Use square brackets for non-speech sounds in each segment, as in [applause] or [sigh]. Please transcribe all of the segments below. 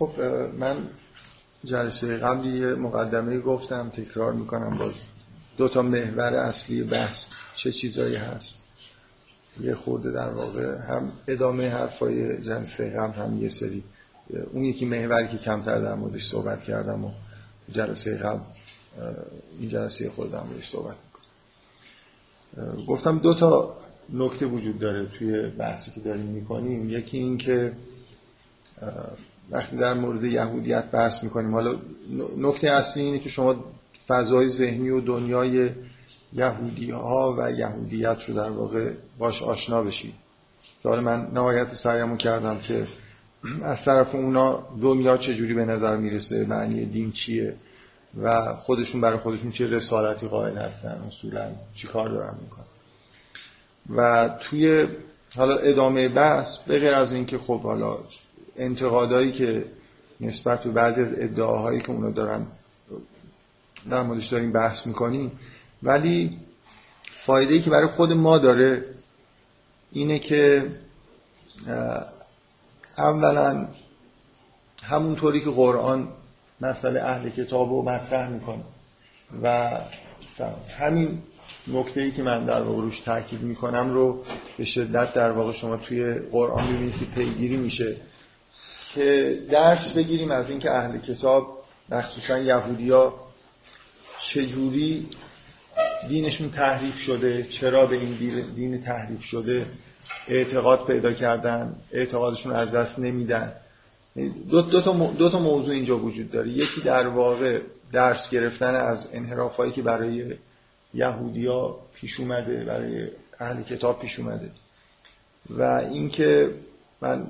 خب من جلسه قبلی یه مقدمه گفتم تکرار می‌کنم باز دو تا محور اصلی بحث چه چیزایی هست. یه خورده در واقع هم ادامه حرفای جلسه قبل هم یه سری اون یکی محوری که کمتر در موردش صحبت کردم و جلسه قبل این جلسه خود در موردش صحبت می‌کنم. گفتم دو تا نکته وجود داره توی بحثی که داریم می‌کنیم. یکی این که وقتی در مورد یهودیت بحث می‌کنیم حالا نکته اصلی اینه که شما فضای ذهنی و دنیای یهودی ها و یهودیت رو در واقع باش آشنا بشید. حالا من نهایت سعیمو کردم که از طرف اونا دنیا چجوری به نظر می‌رسه معنی دین چیه و خودشون برای خودشون چه رسالتی قائل هستن اصولا چی کار دارن می‌کنن. و توی حالا ادامه بحث به غیر از اینکه خب حالا انتقادایی که نسبت به بعضی از ادعاهایی که اونا دارن در موردش داریم بحث می‌کنیم. ولی فایده که برای خود ما داره اینه که اولا همونطوری که قرآن مسئله اهل کتاب رو مطرح می‌کنه و همین نکته ای که من در واقع روش تاکید می‌کنم رو به شدت در واقع شما توی قرآن می‌بینید که پیگیری میشه. که درس بگیریم از اینکه اهل کتاب مخصوصا یهودیا چجوری دینشون تحریف شده چرا به این دین تحریف شده اعتقاد پیدا کردن اعتقادشون از دست نمیدن. دو, دو, تا, دو تا موضوع اینجا وجود داره. یکی در واقع درس گرفتن از انحرافایی که برای یهودیا پیش اومده برای اهل کتاب پیش اومده. و اینکه من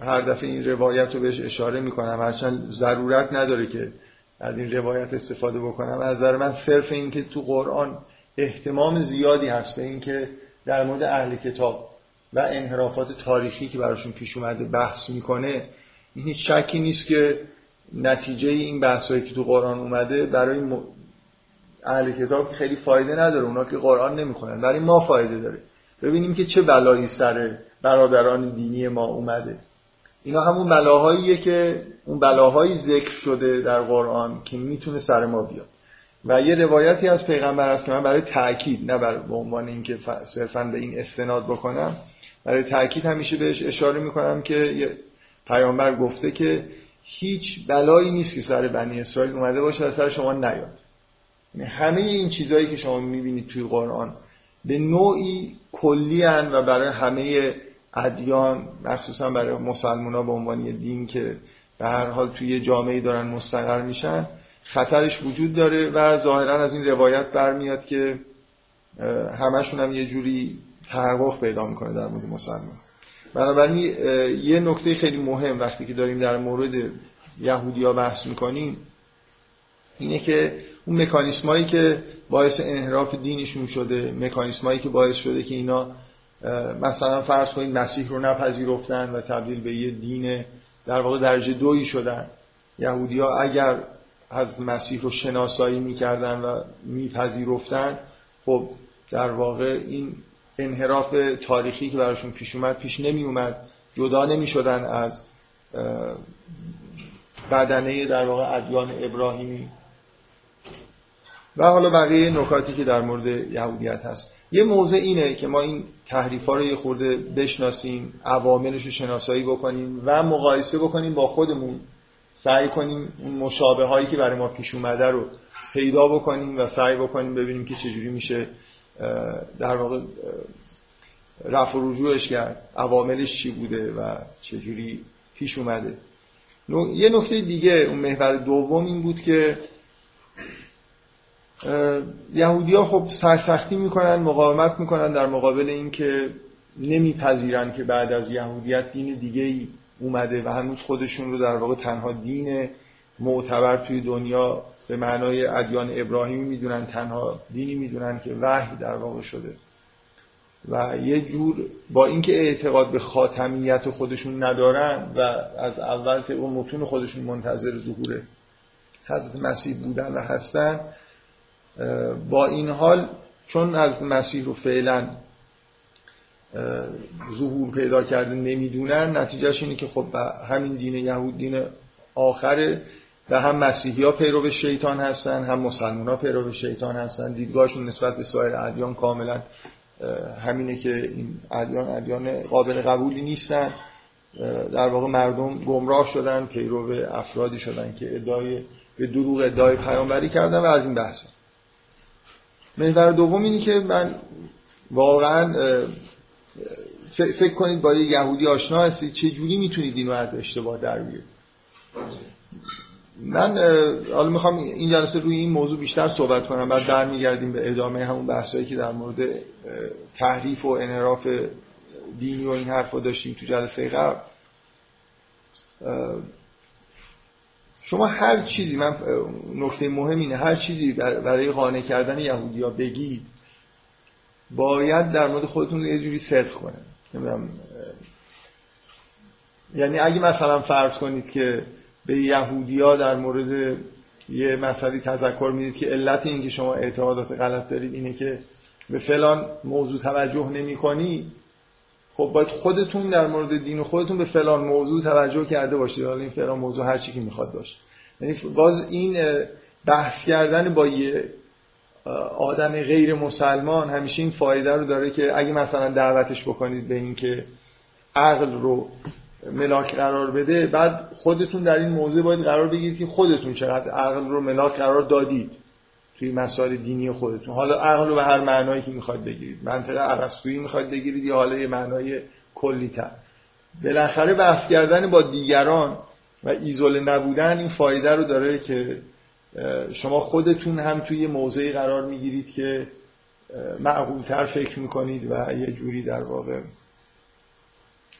هر دفعه این روایت رو بهش اشاره می‌کنم. هرچند ضرورت نداره که از این روایت استفاده بکنم. از نظر من صرف این که تو قرآن احتمام زیادی هست به اینکه در مورد اهل کتاب و انحرافات تاریخی که براشون پیش اومده بحث می‌کنه این هیچ شکی نیست که نتیجه این بحثایی که تو قرآن اومده برای اهل کتاب خیلی فایده نداره. اونا که قرآن نمی‌خونن برای ما فایده داره. ببینیم که چه بلایی سر برادران دینی ما اومده. اینا همون بلاهاییه که اون بلاهایی ذکر شده در قرآن که می‌تونه سر ما بیاد. و یه روایتی از پیغمبر هست که من برای تاکید نه برای به عنوان اینکه صرفا به این استناد بکنم برای تاکید همیشه بهش اشاره می‌کنم که پیامبر گفته که هیچ بلایی نیست که سر بنی اسرائیل اومده باشه و سر شما نیاد. یعنی همه این چیزهایی که شما می‌بینید توی قرآن به نوعی کلی و برای همه ادیان مخصوصا برای مسلمان ها به عنوان دین که به هر حال توی جامعه دارن مستقر میشن خطرش وجود داره و ظاهرا از این روایت برمیاد که همشون هم یه جوری تحقق پیدا می‌کنه در مورد مسلمان. بنابراین یه نکته خیلی مهم وقتی که داریم در مورد یهودیا بحث می‌کنیم اینه که اون مکانیسمایی که باعث انحراف دینشون شده مکانیسمایی که باعث شده که اینا مثلا فرض کنید مسیح رو نپذیرفتن و تبدیل به یه دین در واقع درجه دویی شدن. یهودی ها اگر از مسیح رو شناسایی می‌کردن و میپذیرفتن خب در واقع این انحراف تاریخی که براشون پیش اومد پیش نمی اومد جدا نمی شدن از بدنه در واقع ادیان ابراهیمی. و حالا بقیه نکاتی که در مورد یهودیت هست. یه موضع اینه که ما این تحریف ها رو یه خورده بشناسیم عواملش رو شناسایی بکنیم و مقایسه بکنیم با خودمون. سعی کنیم اون مشابه هایی که برای ما پیش اومده رو پیدا بکنیم و سعی بکنیم ببینیم که چجوری میشه در واقع رفع و رجوعش کرد عواملش چی بوده و چجوری پیش اومده. یه نکته دیگه اون محور دوم این بود که یهودی ها خب سرسختی می‌کنن مقاومت می‌کنن در مقابل اینکه نمیپذیرن که بعد از یهودیت دین دیگه ای اومده و هنوز خودشون رو در واقع تنها دین معتبر توی دنیا به معنای ادیان ابراهیمی می‌دونن تنها دینی می‌دونن که وحی در واقع شده. و یه جور با اینکه اعتقاد به خاتمیت خودشون ندارن و از اول که اون متون خودشون منتظر ظهور حضرت مسیح بودن و هستن با این حال چون از مسیح رو فعلا ظهور پیدا کرده نمی‌دونن نتیجهش اینه که خب همین دین یهود دین آخره و هم مسیحی ها پیرو شیطان هستن هم مسلمان ها پیرو شیطان هستن. دیدگاهشون نسبت به سایر ادیان کاملا همینه که این ادیان ادیان قابل قبولی نیستن. در واقع مردم گمراه شدن پیرو افرادی شدن که ادعای به دروغ ادعای پیامبری کردن و از این بحث. محور دوم اینی که من واقعا فکر کنید با یه یهودی آشنا هستید چه جوری می‌تونید اینو از اشتباه در بیارید؟ من حالا می‌خوام این جلسه روی این موضوع بیشتر صحبت کنم بعد برمیگردیم به ادامه همون بحثایی که در مورد تحریف و انحراف دینی و این حرفا داشتیم تو جلسه قبل. شما هر چیزی من نکته مهم اینه هر چیزی برای قانع کردن یهودی ها بگید باید در مورد خودتون یه جوری صدق کنه. یعنی اگه مثلا فرض کنید که به یهودیا در مورد یه مسئله تذکر می‌دید که علت این که شما اعتقادات غلط دارید اینه که به فلان موضوع توجه نمی کنی خب باید خودتون در مورد دین خودتون به فلان موضوع توجه کرده باشید. حالا این فلان موضوع هر چی که می‌خواد باشه. یعنی باز این بحث کردن با یه آدم غیر مسلمان همیشه این فایده رو داره که اگه مثلا دعوتش بکنید به اینکه عقل رو ملاک قرار بده بعد خودتون در این موضوع باید قرار بگیرید که خودتون چقدر عقل رو ملاک قرار دادید. توی مسائل دینی خودتون. حالا عقل به هر معنایی که می‌خواد بگیرید. منطقه ارسطویی می‌خواد بگیرید یا حالا یه معنای کلی تر. بالاخره بحث کردن با دیگران و ایزوله نبودن این فایده رو داره که شما خودتون هم توی موضعی قرار می‌گیرید که معقولتر فکر می‌کنید و یه جوری در واقع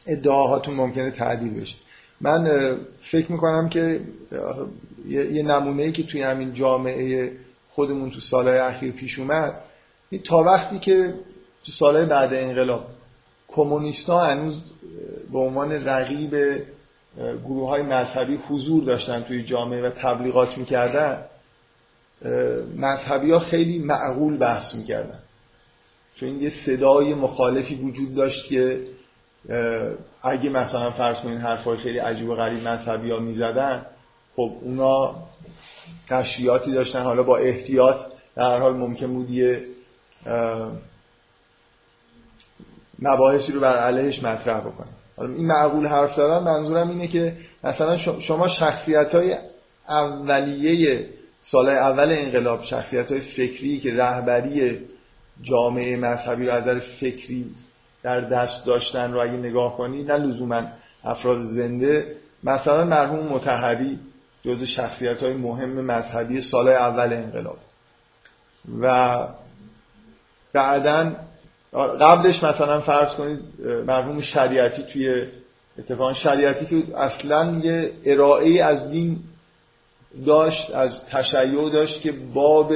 ادعاهاتون ممکنه تعدیل بشه. من فکر می‌کنم که یه نمونه ای که توی همین جامعه خودمون تو سالهای اخیر پیش اومد تا وقتی که تو سالهای بعد انقلاب کمونیستا هنوز به عنوان رقیب گروه های مذهبی حضور داشتن توی جامعه و تبلیغات می‌کردن مذهبی ها خیلی معقول بحث می‌کردن. چون یه صدای مخالفی وجود داشت که اگه مثلا فرض کنین حرفای خیلی عجیب و غریب مذهبی ها می‌زدن خب اونا تشریعاتی داشتن حالا با احتیاط در حال ممکن بود یه مباحثی رو بر علیهش مطرح بکنن. حالا این معقول حرف زدن منظورم اینه که مثلا شما شخصیت های اولیه سال اول انقلاب شخصیت های فکری که رهبری جامعه مذهبی رو از نظر فکری در دست داشتن رو اگه نگاه کنی نه لزوما افراد زنده مثلا مرحوم متحری جز شخصیت های مهم مذهبی سال اول انقلاب. و بعدا قبلش مثلا فرض کنید مرحوم شریعتی توی اتفاقا شریعتی که اصلا یه ارائه از دین داشت از تشیع داشت که باب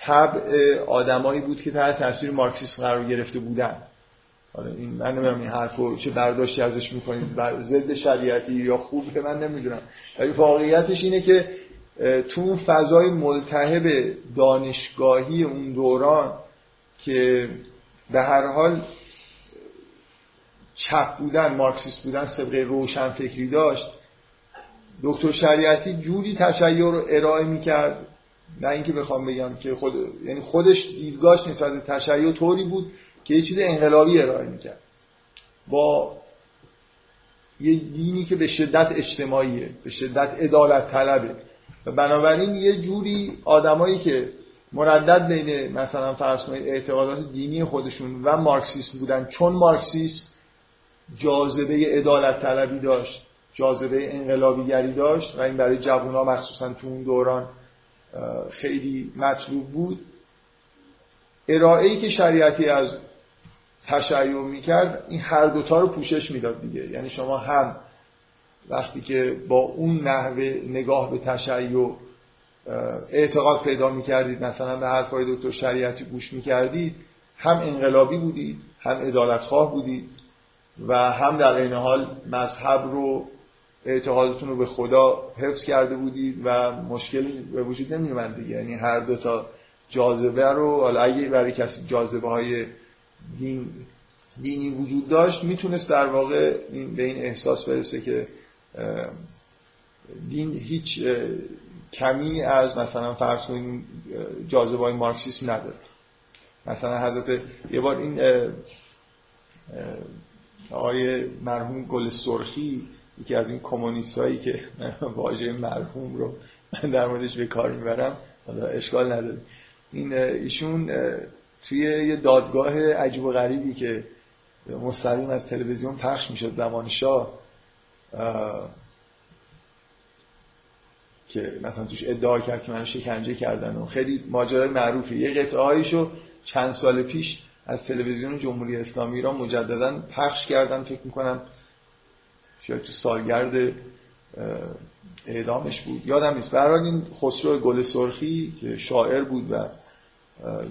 طبع آدمایی بود که تحت تاثیر مارکسیسم قرار گرفته بودن. حالا این من نمی‌دونم این حرفو چه برداشتی ازش می‌کنید ضد شریعتی یا خوب که من نمی‌دونم. ولی واقعیتش اینه که تو فضای ملتهب دانشگاهی اون دوران که به هر حال چپ بودن مارکسیست بودن سبقه روشن فکری داشت دکتر شریعتی جوری تشیع رو ارائه می‌کرد نه اینکه بخوام بگم که خود یعنی خودش دیدگاهش نسبت تشیع طوری بود که یه چیز انقلابی ارائه می‌کرد. با یه دینی که به شدت اجتماعیه به شدت عدالت طلبه و بنابراین یه جوری آدمایی که مردد بین مثلا فرض اعتقادات دینی خودشون و مارکسیست بودن چون مارکسیست جاذبه عدالت طلبی داشت جاذبه انقلابیگری داشت و این برای جوونا مخصوصا تو اون دوران خیلی مطلوب بود. ارائه‌ای که شریعتی از تشیع می‌کرد این هر دوتا رو پوشش می‌داد دیگه. یعنی شما هم وقتی که با اون نحوه نگاه به تشیع اعتقاد پیدا می‌کردید مثلا به حرفای دکتر شریعتی گوش می‌کردید هم انقلابی بودید هم ادالتخواه بودید و هم در این حال مذهب رو اعتقادتون رو به خدا حفظ کرده بودید و مشکلی به وجود دیگه. یعنی هر دو تا جاذبه رو حالا اگه برای کسی جاذبه های دین دینی وجود داشت می‌تونست در واقع به این احساس برسه که دین هیچ کمی از مثلا فرض کنیم جاذبه های مارکسیسم نداره. مثلا حضرت یه بار این آقای مرحوم گل سرخی یکی از این کمونیست هایی که [laughs] واژه مرحوم رو من [laughs] در موردش به کار می‌برم حالا اشکال نداره. این ایشون توی یه دادگاه عجیب و غریبی که مستقیم از تلویزیون پخش می‌شد زمان شاه که مثلا توش ادعا کرد که من شکنجه کردن و خیلی ماجرای معروفی. یه قطعه چند سال پیش از تلویزیون جمهوری اسلامی ایران مجددا پخش کردن فکر می‌کنم شاید تو سالگرد اعدامش بود. یادم نیست. برای این خسرو گل سرخی که شاعر بود و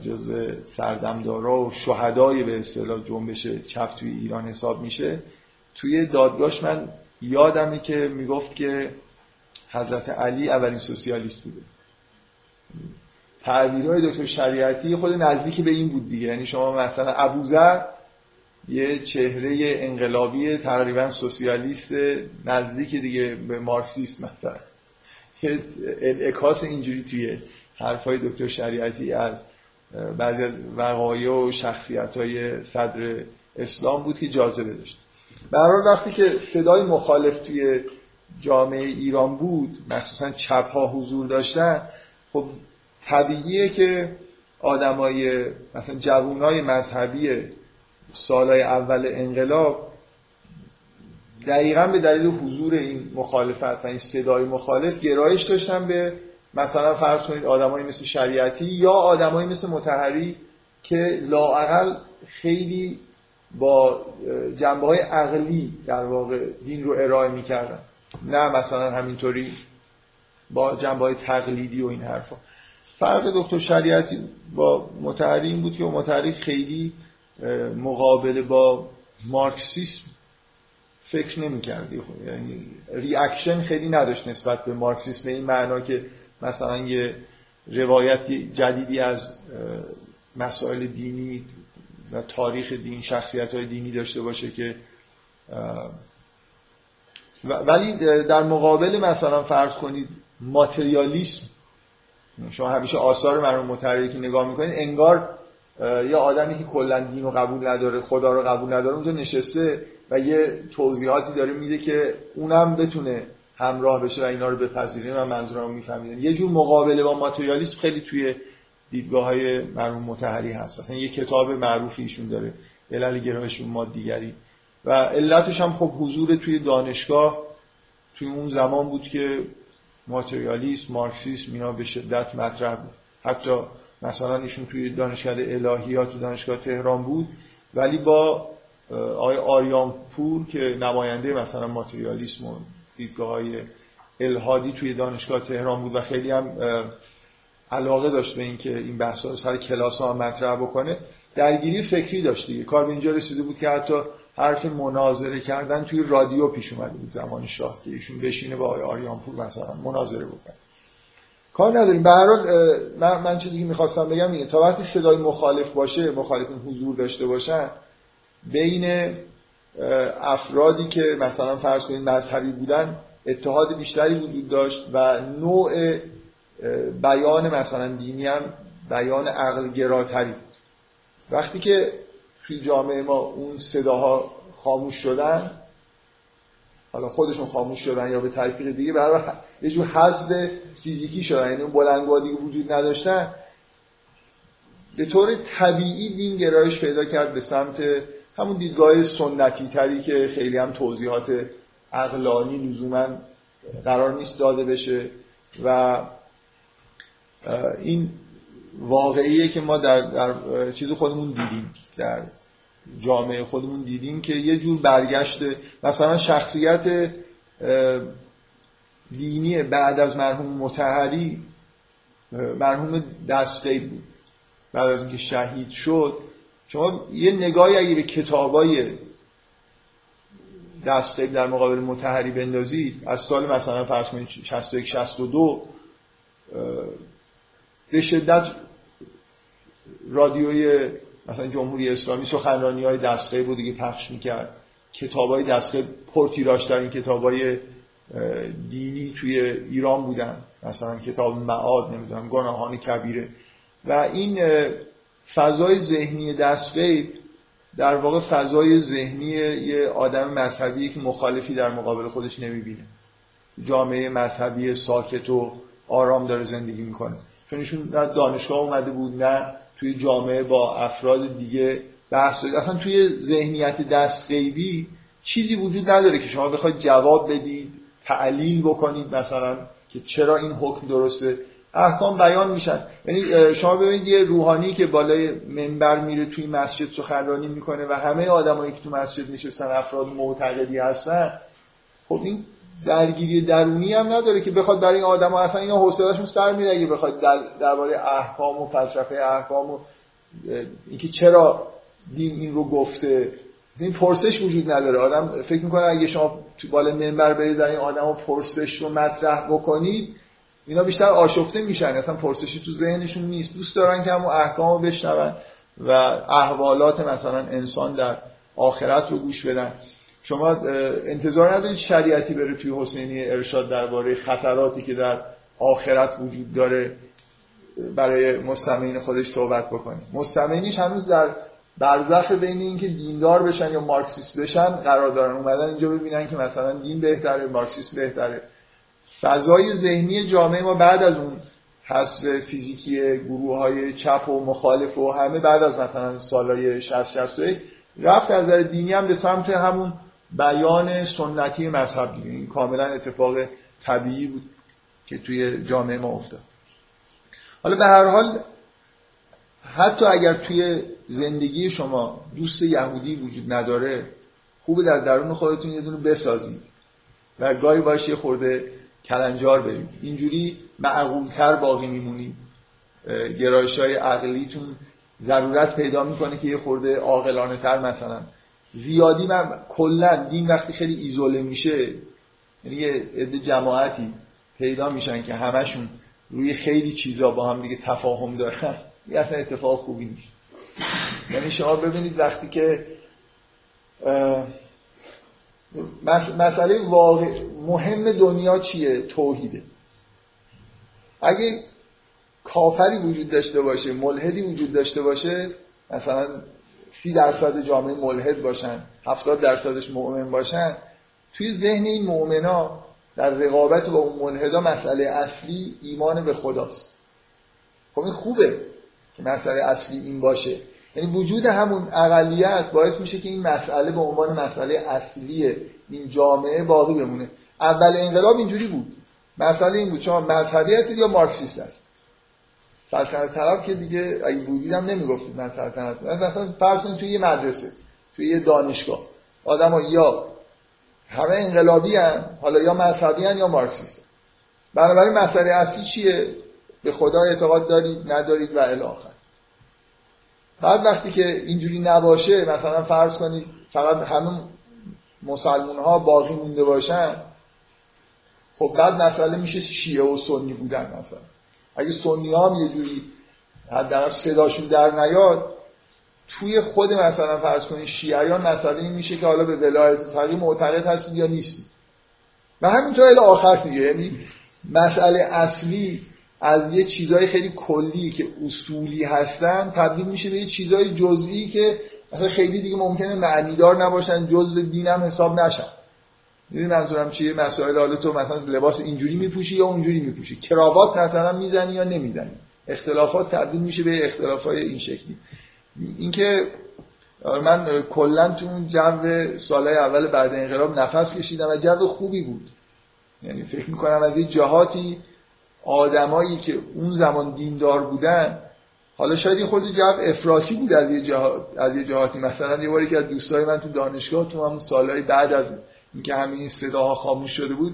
جزء سردمدارا و شهدای به اصطلاح جنبش چپ توی ایران حساب میشه. توی دادگاهش من یادمه که می‌گفت که حضرت علی اولین سوسیالیست بوده. تعبیرهای دکتر شریعتی خود نزدیک به این بود دیگه. یعنی شما مثلا ابوذر یه چهره انقلابی تقریبا سوسیالیست نزدیک دیگه به مارکسیست مثلا. یه انعکاس اینجوری توی حرفای دکتر شریعتی از بعضی از وقایع و شخصیت های صدر اسلام بود که جاذبه داشت. برای وقتی که صدای مخالف توی جامعه ایران بود مخصوصا چپ ها حضور داشتن خب طبیعیه که آدمای مثلا جوانای مذهبی سالهای اول انقلاب دقیقا به دلیل حضور این مخالفت و این صدای مخالف گرایش داشتن به مثلا فرض کنید آدمایی مثل شریعتی یا آدمایی مثل متحری که لاعقل خیلی با جنبه های عقلی در واقع دین رو ارائه می‌کردن. نه مثلا همینطوری با جنبه های تقلیدی و این حرفا. فرق دکتر شریعتی با متحری این بود که متحری خیلی مقابله با مارکسیسم فکر نمی کردی خب یعنی ریاکشن خیلی نداشت نسبت به مارکسیسم این معنا که مثلا یه روایت جدیدی از مسائل دینی و تاریخ دین شخصیت های دینی داشته باشه که ولی در مقابل مثلا فرض کنید ماتریالیسم شما همیشه آثار مرحوم متحری که نگاه می‌کنید انگار یه آدمی که کلا دین رو قبول نداره خدا رو قبول نداره اونجا نشسته و یه توضیحاتی داره میده که اونم بتونه همراه بشه و اینا رو بپذیریم و منظورم میفهمیدن یه جور مقابله با ماتریالیسم خیلی توی دیدگاه های مرحوم متحری هست. اصلا یه کتاب معروفی ایشون داره علل گرایش مادیگری و علتش هم خب حضور توی دانشگاه توی اون زمان بود که ماتریالیسم مارکسیسم اینا به شدت مطرح بود. حتی مثلا ایشون توی دانشگاه الهیات دانشگاه تهران بود. ولی با آقای آریان پور که نماینده مثلا ماتریالیسم و دیدگاه الهادی توی دانشگاه تهران بود و خیلی هم علاقه داشت به اینکه این بحث رو سر کلاس ها مطرح بکنه. درگیری فکری داشت دیگه. کار به اینجا رسیده بود که حتی حرف مناظره کردن توی رادیو پیش اومده بود. زمان شاه که ایشون بشینه با آقای آریانپور مثلا مناظره بکنه. کار نداریم. به هر حال من, من چیزی که می‌خواستم بگم اینه. تا وقتی صدای مخالف باشه مخالفین حضور داشته باشن بین افرادی که مثلا فرض کنید مذهبی بودن اتحاد بیشتری وجود داشت و نوع بیان مثلا دینی هم بیان عقل گراتری وقتی که توی جامعه ما اون صداها خاموش شدن حالا خودشون خاموش شدن یا به تلفیق دیگه برای یه جور حذف فیزیکی شدن یعنی اون بلنگوها دیگه وجود نداشتن. به طور طبیعی دین گرایش پیدا کرد به سمت همون دیدگاه سنتی تری که خیلی هم توضیحات عقلانی لزوما قرار نیست داده بشه و این واقعیه که ما در, در چیز خودمون دیدیم در جامعه خودمون دیدیم که یه جور برگشت مثلا شخصیت دینی بعد از مرحوم متحری مرحوم دسته بود. بعد از اینکه شهید شد شما یه نگاهی اگه به کتابای دسته در مقابل متحری بندازید از سال مثلا فرض کنید 61 62 به شدت رادیوی مثلا جمهوری اسلامی سخنرانی های دستگاه بود دیگه پخش می‌کرد. کتاب های دستگاه پرتیراش در این کتاب های دینی توی ایران بودن. مثلا کتاب معاد نمی‌دونم گناهان کبیره. و این فضای ذهنی دستقید در واقع فضای ذهنی یه آدم مذهبی که مخالفی در مقابل خودش نمی‌بینه. جامعه مذهبی ساکت و آرام داره زندگی می‌کنه. چون ایشون نه دانشگاه اومده بود نه توی جامعه با افراد دیگه بحث دارید اصلا توی ذهنیت دستقیبی چیزی وجود نداره که شما بخواید جواب بدید تعلیل بکنید مثلا که چرا این حکم درسته. احکام بیان میشن. یعنی شما ببینید یه روحانی که بالای منبر میره توی مسجد سخنرانی می‌کنه و همه آدمایی که تو مسجد نشستن افراد معتقدی هستن خب این درگیری درونی هم نداره که بخواد برای این آدما اصلا اینا حوصله‌شون سر میره اگه بخواد در درباره احکام و فلسفه احکام و اینکه چرا دین این رو گفته. این پرسش وجود نداره. آدم فکر می‌کنه اگه شما تو بالا منبر برید در این آدم پرسش رو مطرح بکنید اینا بیشتر آشفته میشن اصلا پرسشی تو ذهنشون نیست. دوست دارن که همون احکام رو بشنون و احوالات مثلا انسان در آخرت رو گوش بدن. شما انتظار ندارید شریعتی بره توی حسینی ارشاد درباره خطراتی که در آخرت وجود داره برای مستمعین خودش صحبت بکنه؟ مستمعینش هنوز در برزخ بین اینکه دیندار بشن یا مارکسیست بشن قرار دارن. اومدن اینجا ببینن که مثلا دین بهتره مارکسیست بهتره. فضای ذهنی جامعه ما بعد از اون حذف فیزیکی گروه های چپ و مخالف و همه بعد از مثلا سالهای 60 61 رفت از نظر دینی هم به سمت همون بیان سنتی مذهب دیگه. این کاملا اتفاق طبیعی بود که توی جامعه ما افتاد. حالا به هر حال حتی اگر توی زندگی شما دوست یهودی وجود نداره خوبه در درون خودتون یه دونه بسازید و گاهی باشه خورده کلنجار برید اینجوری معقولتر باقی میمونید گرایش های عقلیتون ضرورت پیدا می‌کنه که یه خورده عاقلانه تر مثلا. زیادی من کلا دین وقتی خیلی ایزوله میشه یعنی یه عده جماعتی پیدا میشن که همشون روی خیلی چیزا با هم دیگه تفاهم دارن یه اصلا اتفاق خوبی نیست. یعنی شما ببینید وقتی که مسئله واقع مهم دنیا چیه؟ توحیده. اگه کافری وجود داشته باشه ملحدی وجود داشته باشه مثلا سی درصد جامعه ملحد باشن هفتاد درصدش مؤمن باشن توی ذهن این مؤمنا در رقابت با اون ملحدا مسئله اصلی ایمان به خداست. خب این خوبه که مسئله اصلی این باشه. یعنی وجود همون اقلیت باعث میشه که این مسئله به عنوان مسئله اصلی این جامعه باقی بمونه. اول انقلاب اینجوری بود. مسئله این بود شما مذهبی هستید یا مارکسیست هست سلطنت طلب که دیگه اگه بودیدم نمی‌گفتید من سلطنت مثلا فرض کنید توی یه مدرسه توی یه دانشگاه آدم یا همه انقلابی هن حالا یا مذهبی هن یا مارکسیست بنابراین مسئله اصلی چیه؟ به خدا اعتقاد دارید ندارید و الاخر بعد وقتی که اینجوری نباشه مثلا فرض کنید فقط همون مسلمون ها باقی مونده باشن خب بعد مسئله میشه شیعه و سنی بودن مثلا. اگه سنی هم یه جوری حداقل صداشون در نیاد توی خود مثلا فرض کنید شیعیان مسئله این میشه که حالا به ولایت فقیه معتقد هستید یا نیستید و همینطور الی آخر دیگه یعنی مسئله اصلی از یه چیزهای خیلی کلی که اصولی هستن تبدیل میشه به یه چیزهای جزئی که مثلا خیلی دیگه ممکنه معنیدار نباشن جزء دینم حساب نشن. می‌دونی منظورم چیه؟ مسائل حالا تو مثلا لباس اینجوری میپوشی یا اونجوری میپوشی؟ کراوات مثلا می‌زنی یا نمی‌زنی؟ اختلافات تبدیل میشه به اختلافای این شکلی. اینکه من کلا تو اون جو سالهای اول بعد انقلاب نفس کشیدم و جو خوبی بود. یعنی فکر می‌کنم از این جهاتی آدمایی که اون زمان دیندار بودن حالا شاید خود جو افراطی بود از یه, جهات، از یه جهاتی. مثلا یه باری که از دوستای من تو دانشگاه تو همون سالهای بعد از اینکه همین صداها خاموش شده بود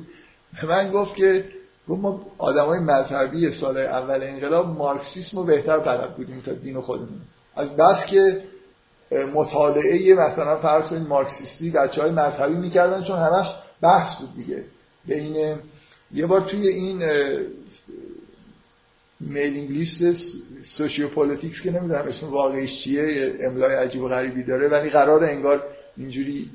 به من گفت که گفت ما آدمای مذهبی سال اول انقلاب مارکسیسم رو بهتر بلد بودیم تا دین خودمون. از بس که مطالعه مثلا فرض کنید مارکسیستی بچه های مذهبی می‌کردن چون همش بحث بود دیگه. بین یه بار توی این mailing list sociopolitics که نمی‌دونم اسم واقعیش چیه املای عجیب و غریبی داره ولی قرار انگار اینجوری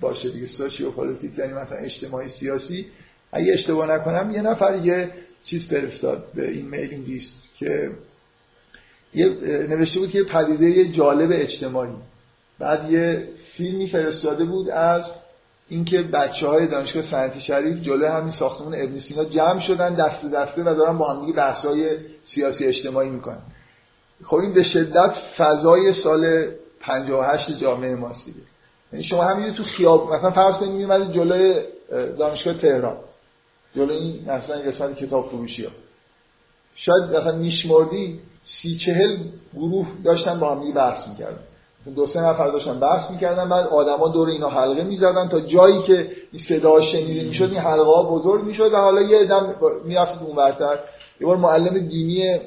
باشه دیگه. sociopolitic یعنی مثلا اجتماعی سیاسی. اگه اشتباه نکنم یه نفر یه چیز فرستاد به این mailing list که یه نوشته بود که پدیده جالب اجتماعی. بعد یه فیلمی فرستاده بود از اینکه بچه های دانشگاه سنتی شریف جلوی همین ساختمون ابن سینا جمع شدن دست دسته و دارن با هم دیگه بحث های سیاسی اجتماعی می‌کنن. خب این به شدت فضای سال 58 جامعه ماست دیگه. یعنی شما همین تو خیاب مثلا فرض کنید میومدید جلوی دانشگاه تهران. جلوی این مثلا قسمت کتاب فروشی ها شاید مثلا میشمردی سی چهل گروه داشتن با هم بحث می‌کردن. دو سه نفر داشتن بحث می‌کردن بعد آدما دور اینا حلقه می‌زدن تا جایی که این صدا شنیده می‌شد این حلقه ها بزرگ می‌شد و حالا یه دم می‌رفتید اونورتر یه بار معلم دینی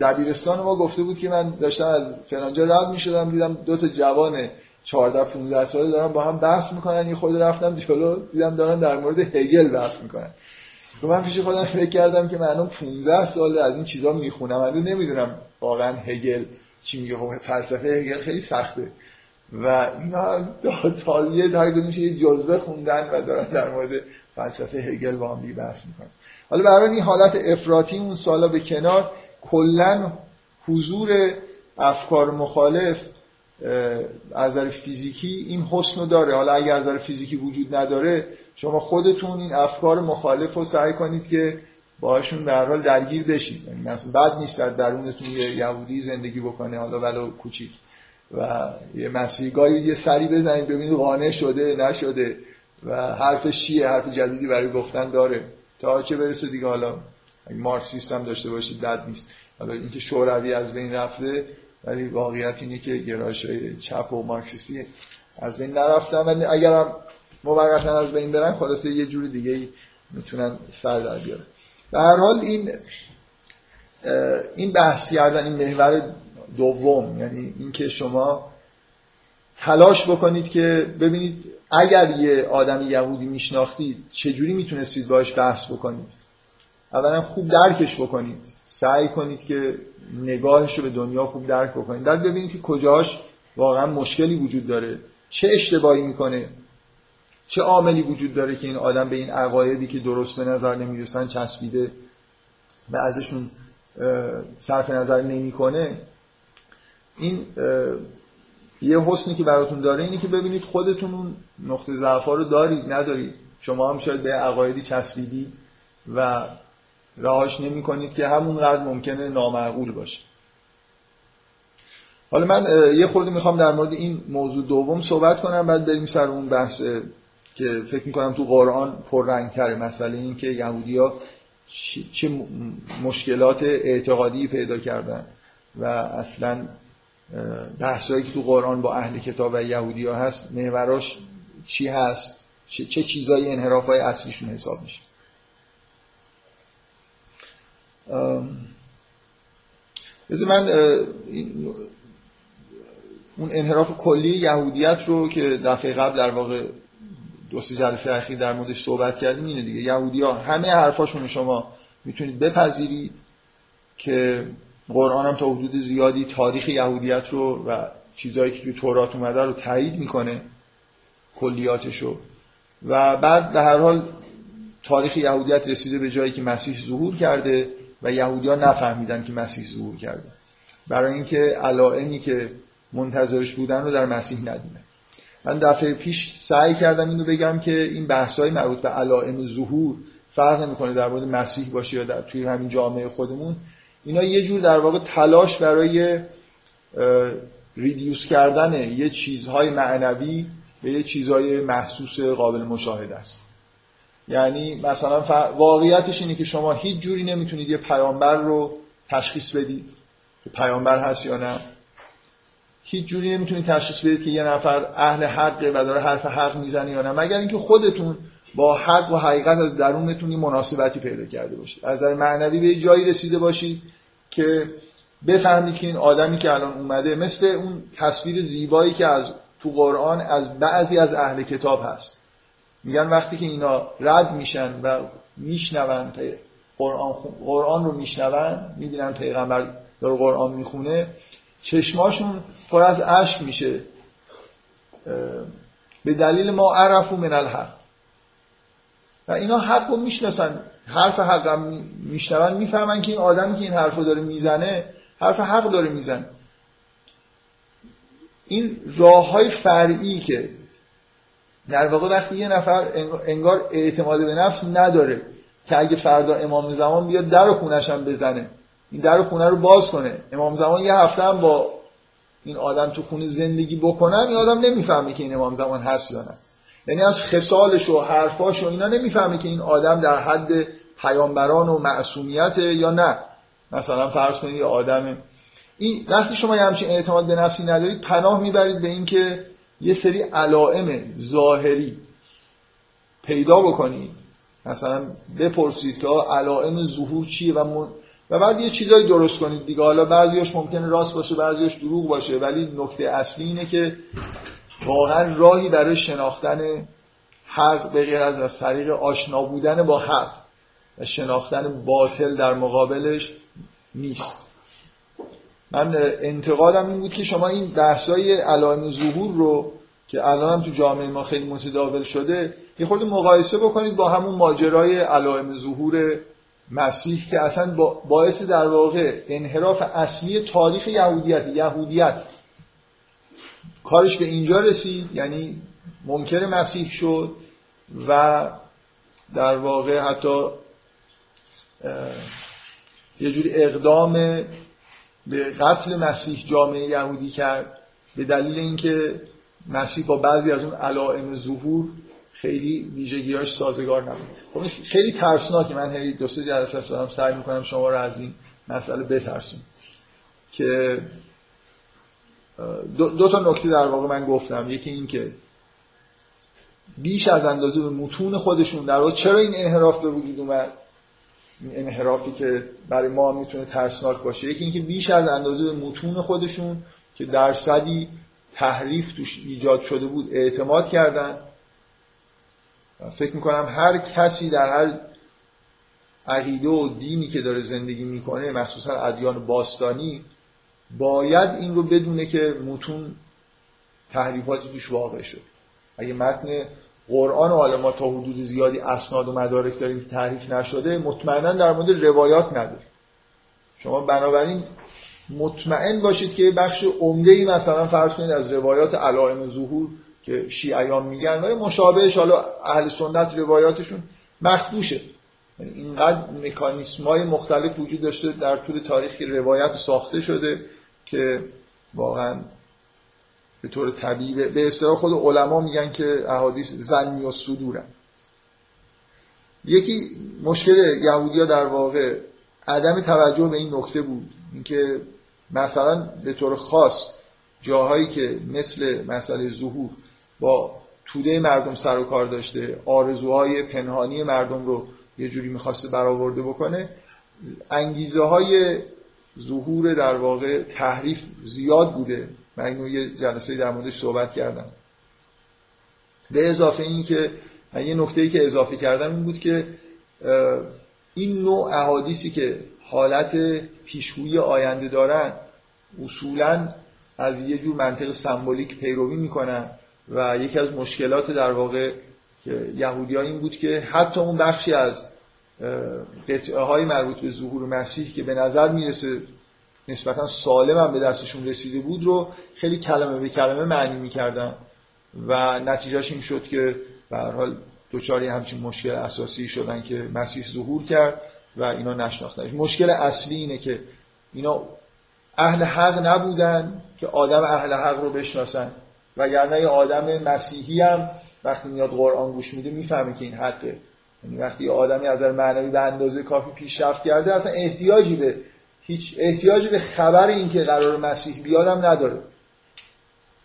دبیرستان ما گفته بود که من داشتم از فلانجا رد می‌شدم دیدم دو تا جوان 14 15 ساله دارن با هم بحث می‌کنن یه خود رفتم جلو دیدم دارن در مورد هگل بحث می‌کنن. تو من پیش خودم فکر کردم که من 15 سال از این چیزا می‌خونم من نمی‌دونم واقعا هگل چی میگه خب فلسفه هگل خیلی سخته. و اینا تازیه در میشه یه جزوه خوندن و دارن در مورد فلسفه هگل با هم بحث می‌کنن. حالا برای این حالت افراطی اون سالا به کنار کلا حضور افکار مخالف از نظر فیزیکی این حسن رو داره. حالا اگر از نظر فیزیکی وجود نداره شما خودتون این افکار مخالف رو سعی کنید که باهاشون به حال درگیر بشید یعنی مثلا بد نیست در درونتون یه یهودی زندگی بکنه حالا ولو کوچیک. و یه مسیحگاهی یه سری بزنید ببینید قانع شده نشده. و حرفش چیه حرف جدیدی برای گفتن داره. تا چه برسه دیگه حالا؟ مارکسیست هم داشته باشید بد نیست. حالا اینکه شوروی از بین رفته ولی واقعیت اینه که گرایش چپ و مارکسیستی از بین نرفتن. ولی اگرم موقتا از بین برن خلاصه یه جور دیگه می‌تونن سر در بیارن. به هر حال این این بحث کردن این محور دوم یعنی اینکه شما تلاش بکنید که ببینید اگر یه آدم یهودی میشناختید چجوری می‌تونستید باش بحث بکنید؟ اولا خوب درکش بکنید. سعی کنید که نگاهش رو به دنیا خوب درک بکنید. بعد ببینید که کجاش واقعا مشکلی وجود داره. چه اشتباهی می‌کنه؟ چه عاملی وجود داره که این آدم به این عقایدی که درست به نظر نمی‌رسن چسبیده و ازشون صرف نظر نمی‌کنه؟ این یه حسنی که براتون داره اینه که ببینید خودتون اون نقطه ضعف رو دارید ندارید. شما هم شاید به عقایدی چسبیدید و رهاش نمی کنید که همونقدر ممکنه نامعقول باشه. حالا من یه خورده می‌خوام در مورد این موضوع دوم صحبت کنم بعد بریم سر اون بحث که فکر می‌کنم تو قرآن تره مسئله این که یهودی ها چه مشکلات اعتقادی پیدا کردن و اصلا بحثایی که تو قرآن با اهل کتاب و یهودی ها هست محوراش چی هست؟ چه, چه چیزایی انحراف های اصلیشون حساب میشه؟ بذار من اون انحراف کلی یهودیت رو که دفعه قبل در واقع دو سه جلسه اخیر در موردش صحبت کردیم اینه دیگه. یهودی ها همه حرفاشون شما می‌تونید بپذیرید که قرآن هم تا حدود زیادی تاریخ یهودیت رو و چیزهایی که تو تورات اومده رو تایید می‌کنه کلیاتشو. و بعد به هر حال تاریخ یهودیت رسیده به جایی که مسیح ظهور کرده و یهودی ها نفهمیدن که مسیح ظهور کرده. برای اینکه علائمی که منتظرش بودن رو در مسیح ندیدن من دفعه پیش سعی کردم اینو بگم که این بحث‌های مربوط به علائم ظهور فرق نمی‌کنه در مورد مسیح باشه یا در توی همین جامعه خودمون. اینا یه جور در واقع تلاش برای ریدیوس کردن یه چیزهای معنوی به یه چیزهای محسوس قابل مشاهده است. یعنی مثلا واقعیتش اینه که شما هیچ جوری نمی‌تونید یه پیامبر رو تشخیص بدید که پیامبر هست یا نه. هیچ جوری نمی‌تونید تشخیص بدید که یه نفر اهل حقه و داره حرف حق می‌زنه یا نه. مگر اینکه خودتون با حق و حقیقت از درونتون مناسبتی پیدا کرده باشید. از نظر معنوی به جایی رسیده باشید که بفهمید که این آدمی که الان اومده مثل اون تصویر زیبایی که از تو قرآن از بعضی از اهل کتاب هست. میگن وقتی که اینا رد میشن و میشنون قرآن, قرآن رو میشنون می‌بینن پیغمبر داره قرآن می‌خونه چشماشون پر از اشک میشه. به دلیل ما عرفو من الحق. و اینا حق رو می‌شناسن. حرف حق هم میشنون می‌فهمن که این آدمی که این حرف رو داره می‌زنه حرف حق داره می‌زنه. این راه های فرعی که در واقع وقتی یه نفر انگار اعتماد به نفس نداره که اگه فردا امام زمان بیاد در خونش هم بزنه. این در خونه رو باز کنه. امام زمان یه هفته هم با این آدم تو خونه زندگی بکنم این آدم نمی‌فهمه که این امام زمان هست یا نه. یعنی از خصالش و حرفاش و اینا نمی‌فهمه که این آدم در حد پیامبران و معصومیت یا نه. مثلا فرض کنید یه آدم این وقتی شما یه همچین اعتماد به نفسی ندارید پناه می‌برید به اینکه یه سری علائم ظاهری پیدا بکنید. مثلا بپرسید که علائم ظهور چیه و و بعد یه چیزایی درست کنید دیگه. حالا بعضیش ممکنه راست باشه بعضیش دروغ باشه ولی نکته اصلی اینه که واقعا راهی برای شناختن حق به غیر از از طریق آشنا بودن با حق و شناختن باطل در مقابلش نیست. من انتقادم این بود که شما این بحثای علائم ظهور رو که الان هم تو جامعه ما خیلی متداول شده یه خورده مقایسه بکنید با همون ماجرای علائم ظهور مسیح که اصلا باعث در واقع انحراف اصلی تاریخ یهودیت یهودیت. کارش به اینجا رسید یعنی منکر مسیح شد و در واقع حتی یه جوری اقدام به قتل مسیح جامعه یهودی کرد به دلیل اینکه مسیح با بعضی از اون علائم ظهور خیلی ویژگیاش سازگار نبود. خب خیلی ترسناکه. من هی دو سه جلسه دارم سعی می‌کنم شما رو از این مسئله بترسون که دو, دو تا نکته در واقع من گفتم. یکی این که بیش از اندازه به متون خودشون در واقع چرا این انحراف به وجود اومد؟ این انحرافی که برای ما می‌تونه ترسناک باشه. یکی اینکه بیش از اندازه به متون خودشون که درصدی تحریف توش ایجاد شده بود اعتماد کردن. فکر می‌کنم هر کسی در هر عقیده و دینی که داره زندگی می‌کنه مخصوصا ادیان باستانی باید این رو بدونه که متون تحریفاتی توش واقع شد. اگه متن قرآن و حالا ما تا حدود زیادی اسناد و مدارک داریم که تحریف نشده مطمئنا در مورد روایات نداره شما بنابراین مطمئن باشید که بخش عمده ای مثلا فرض کنید از روایات علائم ظهور که شیعیان میگن و مشابهش حالا اهل سنت روایاتشون مخدوشه یعنی اینقدر مکانیسم های مختلف وجود داشته در طول تاریخ روایت ساخته شده که واقعا به طور طبیعی به اصطلاح خود علما میگن که احادیث زنی و صدورن. یکی مشکل یهودیا در واقع عدم توجه به این نکته بود. اینکه مثلا به طور خاص جاهایی که مثل مسئله ظهور با توده مردم سر و کار داشته آرزوهای پنهانی مردم رو یه جوری می‌خواسته برآورده بکنه. انگیزه های ظهور در واقع تحریف زیاد بوده. من اینو یه جلسه در موردش صحبت کردم. به اضافه این که یه نکته که اضافه کردم این بود که این نوع احادیثی که حالت پیشگویی آینده دارن اصولا از یه جور منطق سمبولیک پیروی می‌کنن. و یکی از مشکلات در واقع یهودی ها این بود که حتی اون بخشی از قطعه های مربوط به ظهور مسیح که به نظر می‌رسه نسبتا سالم هم به دستشون رسیده بود رو خیلی کلمه به کلمه معنی می‌کردن و نتیجهش این شد که به هر حال دوچاری همچین مشکل اساسی شدن که مسیح ظهور کرد و اینا نشناختنش مشکل اصلی اینه که اینا اهل حق نبودن که آدم اهل حق رو بشناسن. وگرنه یه آدم مسیحی هم وقتی میاد قرآن گوش میده می‌فهمه که این حقه. یعنی وقتی آدمی از نظر معنوی به اندازه کافی پیشرفت کرده اصلا احتیاجی به هیچ احتیاجی به خبر این که قرار مسیح بیادم نداره.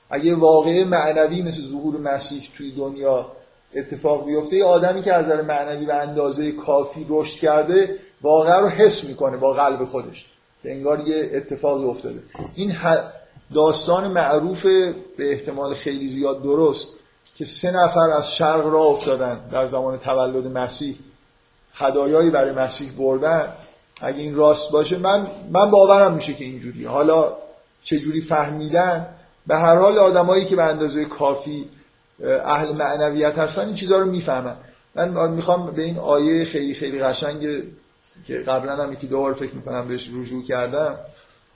اگه واقعه معنوی مثل ظهور مسیح توی دنیا اتفاق بیفته یه آدمی که از نظر معنوی به اندازه کافی رشد کرده واقعا رو حس می‌کنه با قلب خودش. انگار یه اتفاقی افتاده. این داستان معروف به احتمال خیلی زیاد درست که سه نفر از شرق را افتادن در زمان تولد مسیح. هدایایی برای مسیح بردن. اگه این راست باشه من من باورم میشه که اینجوری حالا چه جوری فهمیدن؟ به هر حال آدمایی که به اندازه کافی اهل معنویت هستن این چیزها رو می‌فهمن. من می‌خوام به این آیه خیلی خیلی قشنگ که قبلا هم یکی دوبار فکر می‌کنم بهش رجوع کردم.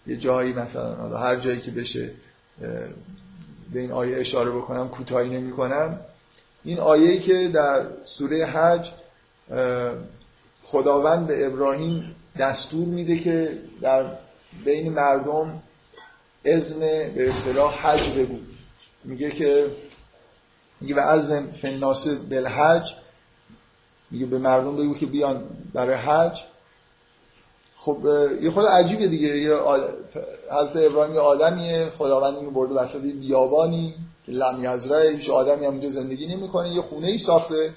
یه جایی مثلا هر جایی که بشه به این آیه اشاره بکنم کوتاهی نمی‌کنم. این آیه که در سوره حج خداوند به ابراهیم دستور میده که در بین مردم اذن به اصطلاح حج بگو. میگه که میگه و از فناس بالحج میگه به مردم بگو که بیان برای حج. خب یه خود عجیبه دیگه. یه حضرت ابراهیم یه آدمیه خداوند اینو برده وسط بیابانی که لم یزرعه هیچ آدمی هم اونجا زندگی نمی‌کنه یه خونه ای ساخته.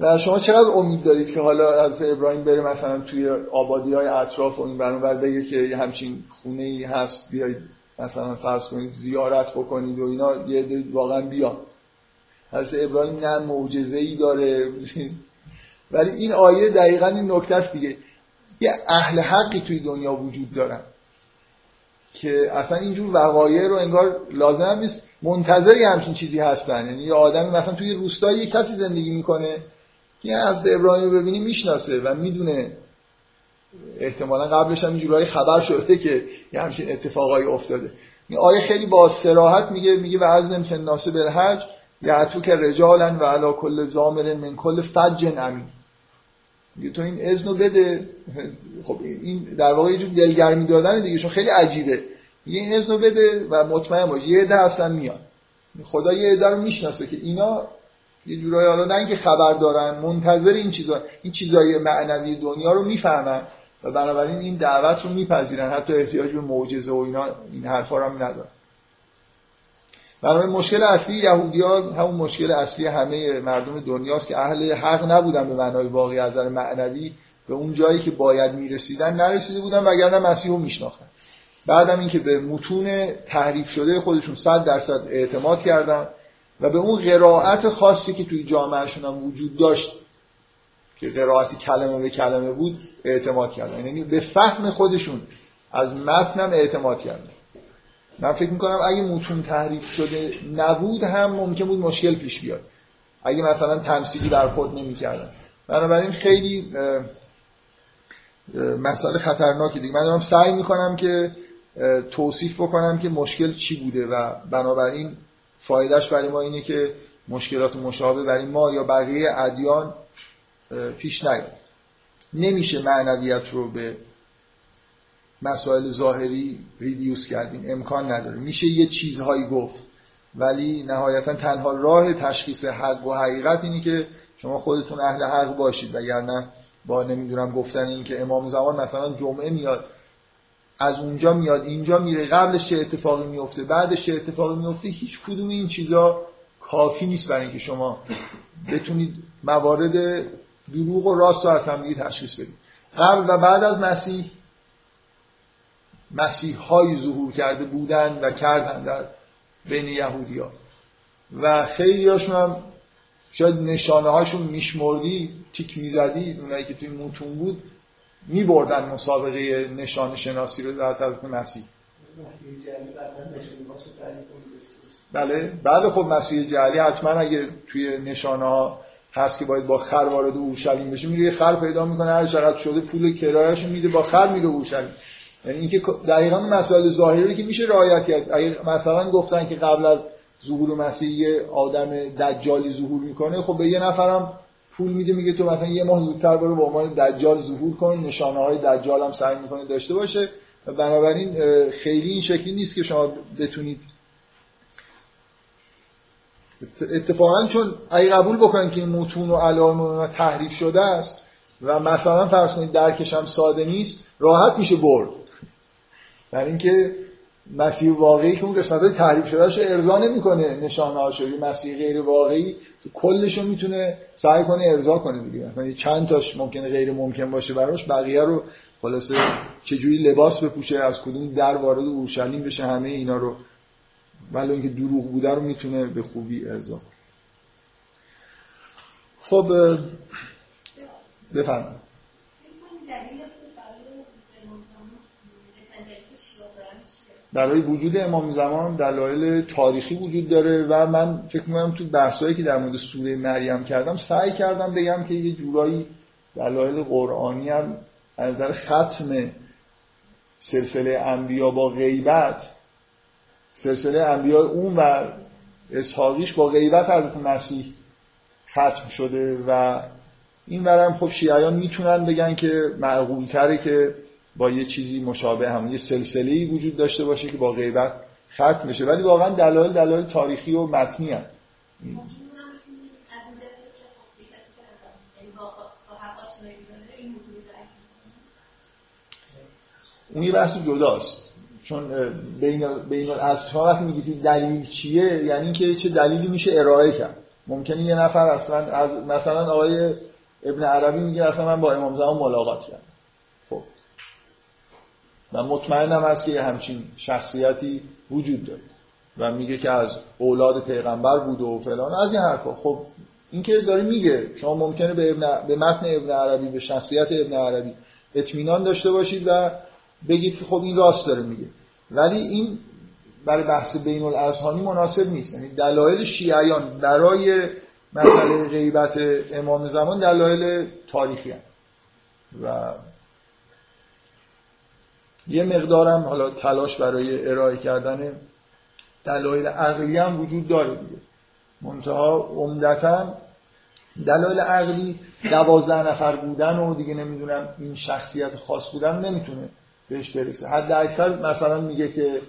و شما چقدر امید دارید که حالا از ابراهیم بره مثلا توی آبادی های اطراف و این برنامه بگه که یه همچین خونه ای هست بیایید مثلا فرض کنید زیارت بکنید و اینا یه واقعا بیا. از ابراهیم نه معجزه ای داره. [laughs] ولی این آیه دقیقا این نکته است دیگه. یه اهل حقی توی دنیا وجود دارن که اصلا اینجور وقایع رو انگار لازم هم نیست. منتظری همچین چیزی هستن. یعنی یه آدمی مثلا توی روستایی یه کسی زندگی می‌کنه که از ابراهیم رو ببینی می‌شناسه و می‌دونه. احتمالا قبلش هم اینجورایی خبر شده که یه همچین اتفاقایی افتاده. این آیه خیلی با سراحت میگه میگه و از نمچن ناسه بالحج یعتو که رجالن و علا کل زامر من کل فج امین. میگه تو این اذنو بده. خب این در واقع یه جور دلگرمی دادن دیگه چون خیلی عجیبه. میگه این اذنو بده و مطمئن باش یه عده اصلا میاد خدا یه عده رو می‌شناسه که اینا یه جورایی حالا نه اینکه خبر دارن منتظر این چیزا این چیزای معنوی دنیا رو می‌فهمن و بنابراین این دعوت رو میپذیرن. حتی احتیاج به معجزه و اینا این حرفا رو هم ندارن. بنابراین مشکل اصلی یهودی ها همون مشکل اصلی همه مردم دنیاست که اهل حق نبودن به معنای واقعی از نظر معنوی به اون جایی که باید می‌رسیدن نرسیده بودن وگرنه مسیح رو میشناختن. بعدم اینکه به متون تحریف شده خودشون صد درصد اعتماد کردن و به اون قرائت خاصی که توی جامعهشون هم وجود داشت که قرائتی کلمه به کلمه بود اعتماد کردن. یعنی به فهم خودشون از متنم اعتماد کردن. من فکر می‌کنم اگه متون تحریف شده نبود هم ممکن بود مشکل پیش بیاد. اگه مثلا تمثیلی برخورد نمی‌کردن. بنابراین خیلی مسئله خطرناکی دیگه. من دارم سعی می‌کنم که توصیف بکنم که مشکل چی بوده و بنابراین فایدهش برای ما اینه که مشکلات مشابه برای ما یا بقیه ادیان پیش نیاد. نمیشه معنویت رو به مسائل ظاهری ریدیوس کردیم امکان نداره. میشه یه چیزهایی گفت ولی نهایتا تنها راه تشخیص حق و حقیقت اینی که شما خودتون اهل حق باشید. وگرنه با نمی‌دونم گفتن این که امام زمان مثلا جمعه میاد از اونجا میاد اینجا میره قبلش چه اتفاقی میفته بعدش چه اتفاقی میفته هیچ کدوم این چیزا کافی نیست برای اینکه شما بتونید موارد دروغ و راست رو هم تشخیص بدید. قبل و بعد از مسیح مسیح های ظهور کرده بودن و کردن در بین یهودی ها و خیلی هاشون هم شاید نشانه هاشون میشمردی تیک می‌زدی اونایی که توی موتون بود میبردن مسابقه نشان شناسی رو از حضرت مسیح. بله بعد خب مسیح جعلی حتما اگه توی نشانه ها هست که باید با خر وارد اورشلیم بشه میره یه خر پیدا می‌کنه هر چقدر شده پول کرایه‌اش میده با خر میره اورشلیم. یعنی اینکه دقیقا مسائل ظاهری که میشه رعایت کرد. مثلا گفتن که قبل از ظهور مسیح یه آدم دجالی ظهور می‌کنه خب به یه نفرم پول میده میگه تو مثلا یه ماه زودتر برو به عنوان دجال ظهور کن نشانه های دجال هم سعی می‌کنه داشته باشه. و بنابراین خیلی این شکلی نیست که شما بتونید. اتفاقا چون اگه قبول بکنید که این متون و علائم تحریف شده است و مثلا فرض کنید درکش هم ساده نیست راحت میشه برد. برای اینکه مسیح واقعی که اون قسمت های تحریف شده رو ارضا نمی‌کنه نشانه هاشو مسیح غیر واقعی تو کلش رو می‌تونه سعی کنه ارضا کنه دیگه. مثلا چند تاش ممکنه غیر ممکن باشه براش بقیه رو خلاصه چجوری لباس بپوشه از کدوم در وارد اورشلیم بشه همه اینا رو. ولی اینکه دروغ بوده رو می‌تونه به خوبی ارضا خب بفرمایید. برای وجود امام زمان دلایل تاریخی وجود داره و من فکر می‌کنم تو بحثایی که در مورد سوره مریم کردم سعی کردم بگم که یه جورایی دلایل قرآنی هم از نظر ختم سلسله انبیا با غیبت سلسله انبیا اون و اسحاقیش با غیبت حضرت مسیح ختم شده و این ورم خب شیعیان می‌تونن بگن که معقول تره که با یه چیزی مشابه هم یه سلسله وجود داشته باشه که با غیبت ختم بشه. ولی واقعا دلایل دلایل تاریخی و متنی هم. اون یه بحث جداست. چون بین بین الاصحاب وقتی میگید دلیل چیه یعنی که چه دلیلی میشه ارائه کرد. ممکنه یه نفر اصلا از مثلا آقای ابن عربی میگه اصلا من با امام زمان ملاقات کردم. من مطمئنم هست که یه همچین شخصیتی وجود داره. و میگه که از اولاد پیغمبر بود و فلان. از این حرفا. خب این که داره میگه شما ممکنه به, ابن... به متن ابن عربی به شخصیت ابن عربی اطمینان داشته باشید و بگید که خب این راست داره میگه. ولی این برای بحث بین الاذهانی مناسب نیست. یعنی دلایل شیعیان برای مسئله غیبت امام زمان دلایل تاریخی هم. و یه مقدارم حالا تلاش برای ارائه کردن دلایل عقلی هم وجود داره دیگه. منتها عمدتا دلایل عقلی دوازده نفر بودن و دیگه نمی‌دونم این شخصیت خاص بودن نمی‌تونه بهش برسه. حد اکثر مثلا میگه که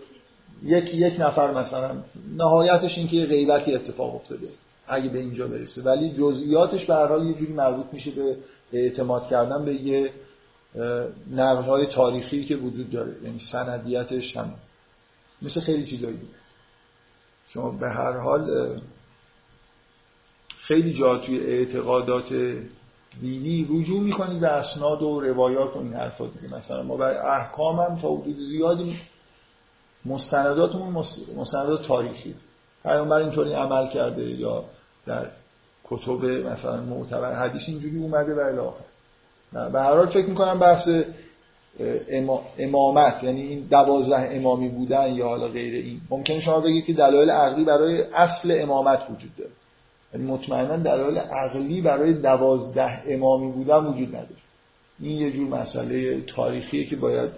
یک یک نفر مثلا نهایتش این که غیبتی اتفاق افتاده اگه به اینجا برسه. ولی جزئیاتش به هر حال یه جوری مربوط میشه به اعتماد کردن به یه نقل های تاریخی که وجود داره یعنی سندیتش هم مثل خیلی چیزایی شما به هر حال خیلی جا توی اعتقادات دینی رجوع می‌کنید به اسناد و روایات و این حرفا دیگه. مثلا ما برای احکام هم تا حدود زیادی مستنداتمون مستندات تاریخی. پیامبر اینطوری عمل کرده یا در کتب مثلا معتبر حدیث اینجوری اومده و الاخر به هر حال فکر می‌کنم بحث امامت یعنی این دوازده امامی بودن یا حالا غیر این ممکنه شما بگید که دلایل عقلی برای اصل امامت وجود داره. یعنی مطمئنا دلایل عقلی برای دوازده امامی بودن وجود نداره. این یه جور مسئله تاریخیه که باید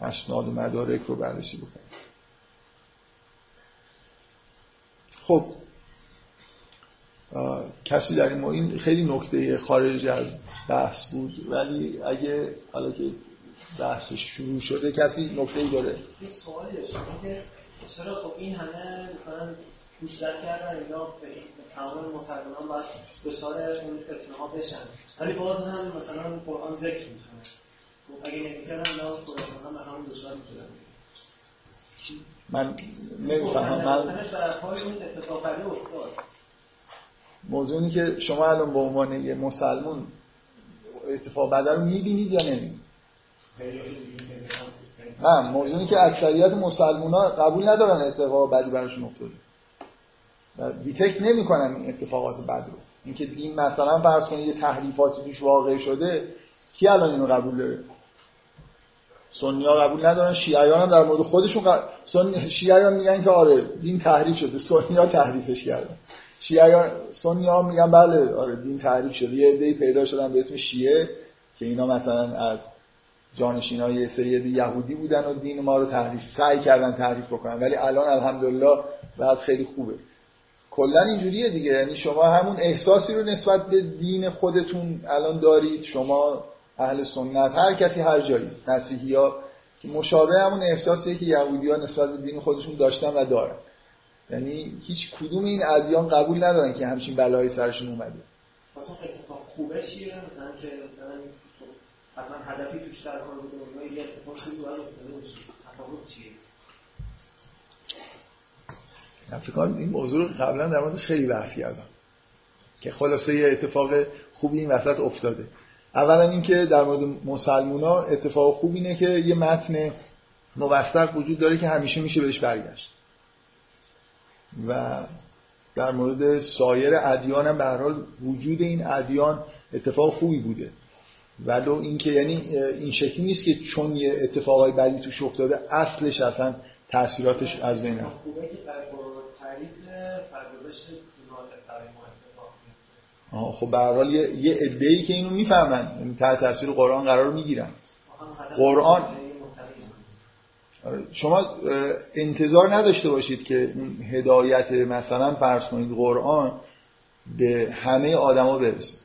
اسناد و مدارک رو بررسی بکنیم. خب کسی در این این خیلی نکته خارج از بحث بود ولی اگه حالا که بحث شروع شده کسی نکته ای داره؟ یه سوالی که چرا خب این همه مثلا بیشتر کردن یا تمام مسلمانان باید دچار اون فتنه بشن. ولی باز هم مثلا قرآن ذکر می‌کنه. خب اگه نمی‌کردن یا قرآن هم همون دچار می‌شدن من نمی‌فهمم. من موضوعی که شما الان به عنوان یه مسلمون اتفاق بد رو می‌بینید یا نمی‌بینید؟ نه موضوعی که اکثریت مسلمون ها قبول ندارن اتفاق بدی براشون افتاده. و detect نمی‌کنن این اتفاقات بد رو. اینکه این مثلا فرض کنید یه تحریفاتی توش واقع شده کی الان اینو قبول داره؟ سنی ها قبول ندارن شیعیان هم در مورد خودشون ق... سن... شیعیان میگن که آره دین تحریف شده. سنی ها تحریفش کردن. شیعیان سنی ها میگن بله آره دین تحریف شده. یه عده‌ای پیدا شدن به اسم شیعه که اینا مثلا از جانشین های سید یهودی بودن و دین ما رو تحریف سعی کردن تحریف بکنن. ولی الان الحمدلله وضع خیلی خوبه. کلا اینجوریه دیگه. یعنی شما همون احساسی رو نسبت به دین خودتون الان دارید. شما اهل سنت هر کسی هر جایی. مسیحی ها که مشابه همون احساسیه که یهودی ها نسبت به دین خودشون داشتن و دارن. یعنی هیچ کدوم این ادیان قبول ندارن که همچین بلایی سرشون اومده. مثلا اتفاق خوبه چیه؟ مثلا که مثلا حتما هدفی توش در کار بوده یه اتفاق خوبی باید افتاده چیه؟ فکر این موضوع رو قبلا در موردش خیلی بحث کردم. که خلاصه یه اتفاق خوبی این وسط افتاده. اولا اینکه در مورد مسلمونا اتفاق خوب اینه که یه متن موثق وجود داره که همیشه میشه بهش برگشت. و در مورد سایر ادیان هم به حال وجود این ادیان اتفاق خوبی بوده. ولو اینکه یعنی این شکلی نیست که چون یه اتفاقای بدی توش افتاده اصلش اصلا تاثیراتش از بین رفت خب به حال یه, یه که اینو می‌فهمن یعنی تحت تاثیر قرآن قرار می‌گیرن. قرآن آره، شما انتظار نداشته باشید که هدایت مثلا فرض کنید قرآن به همه آدما برسه.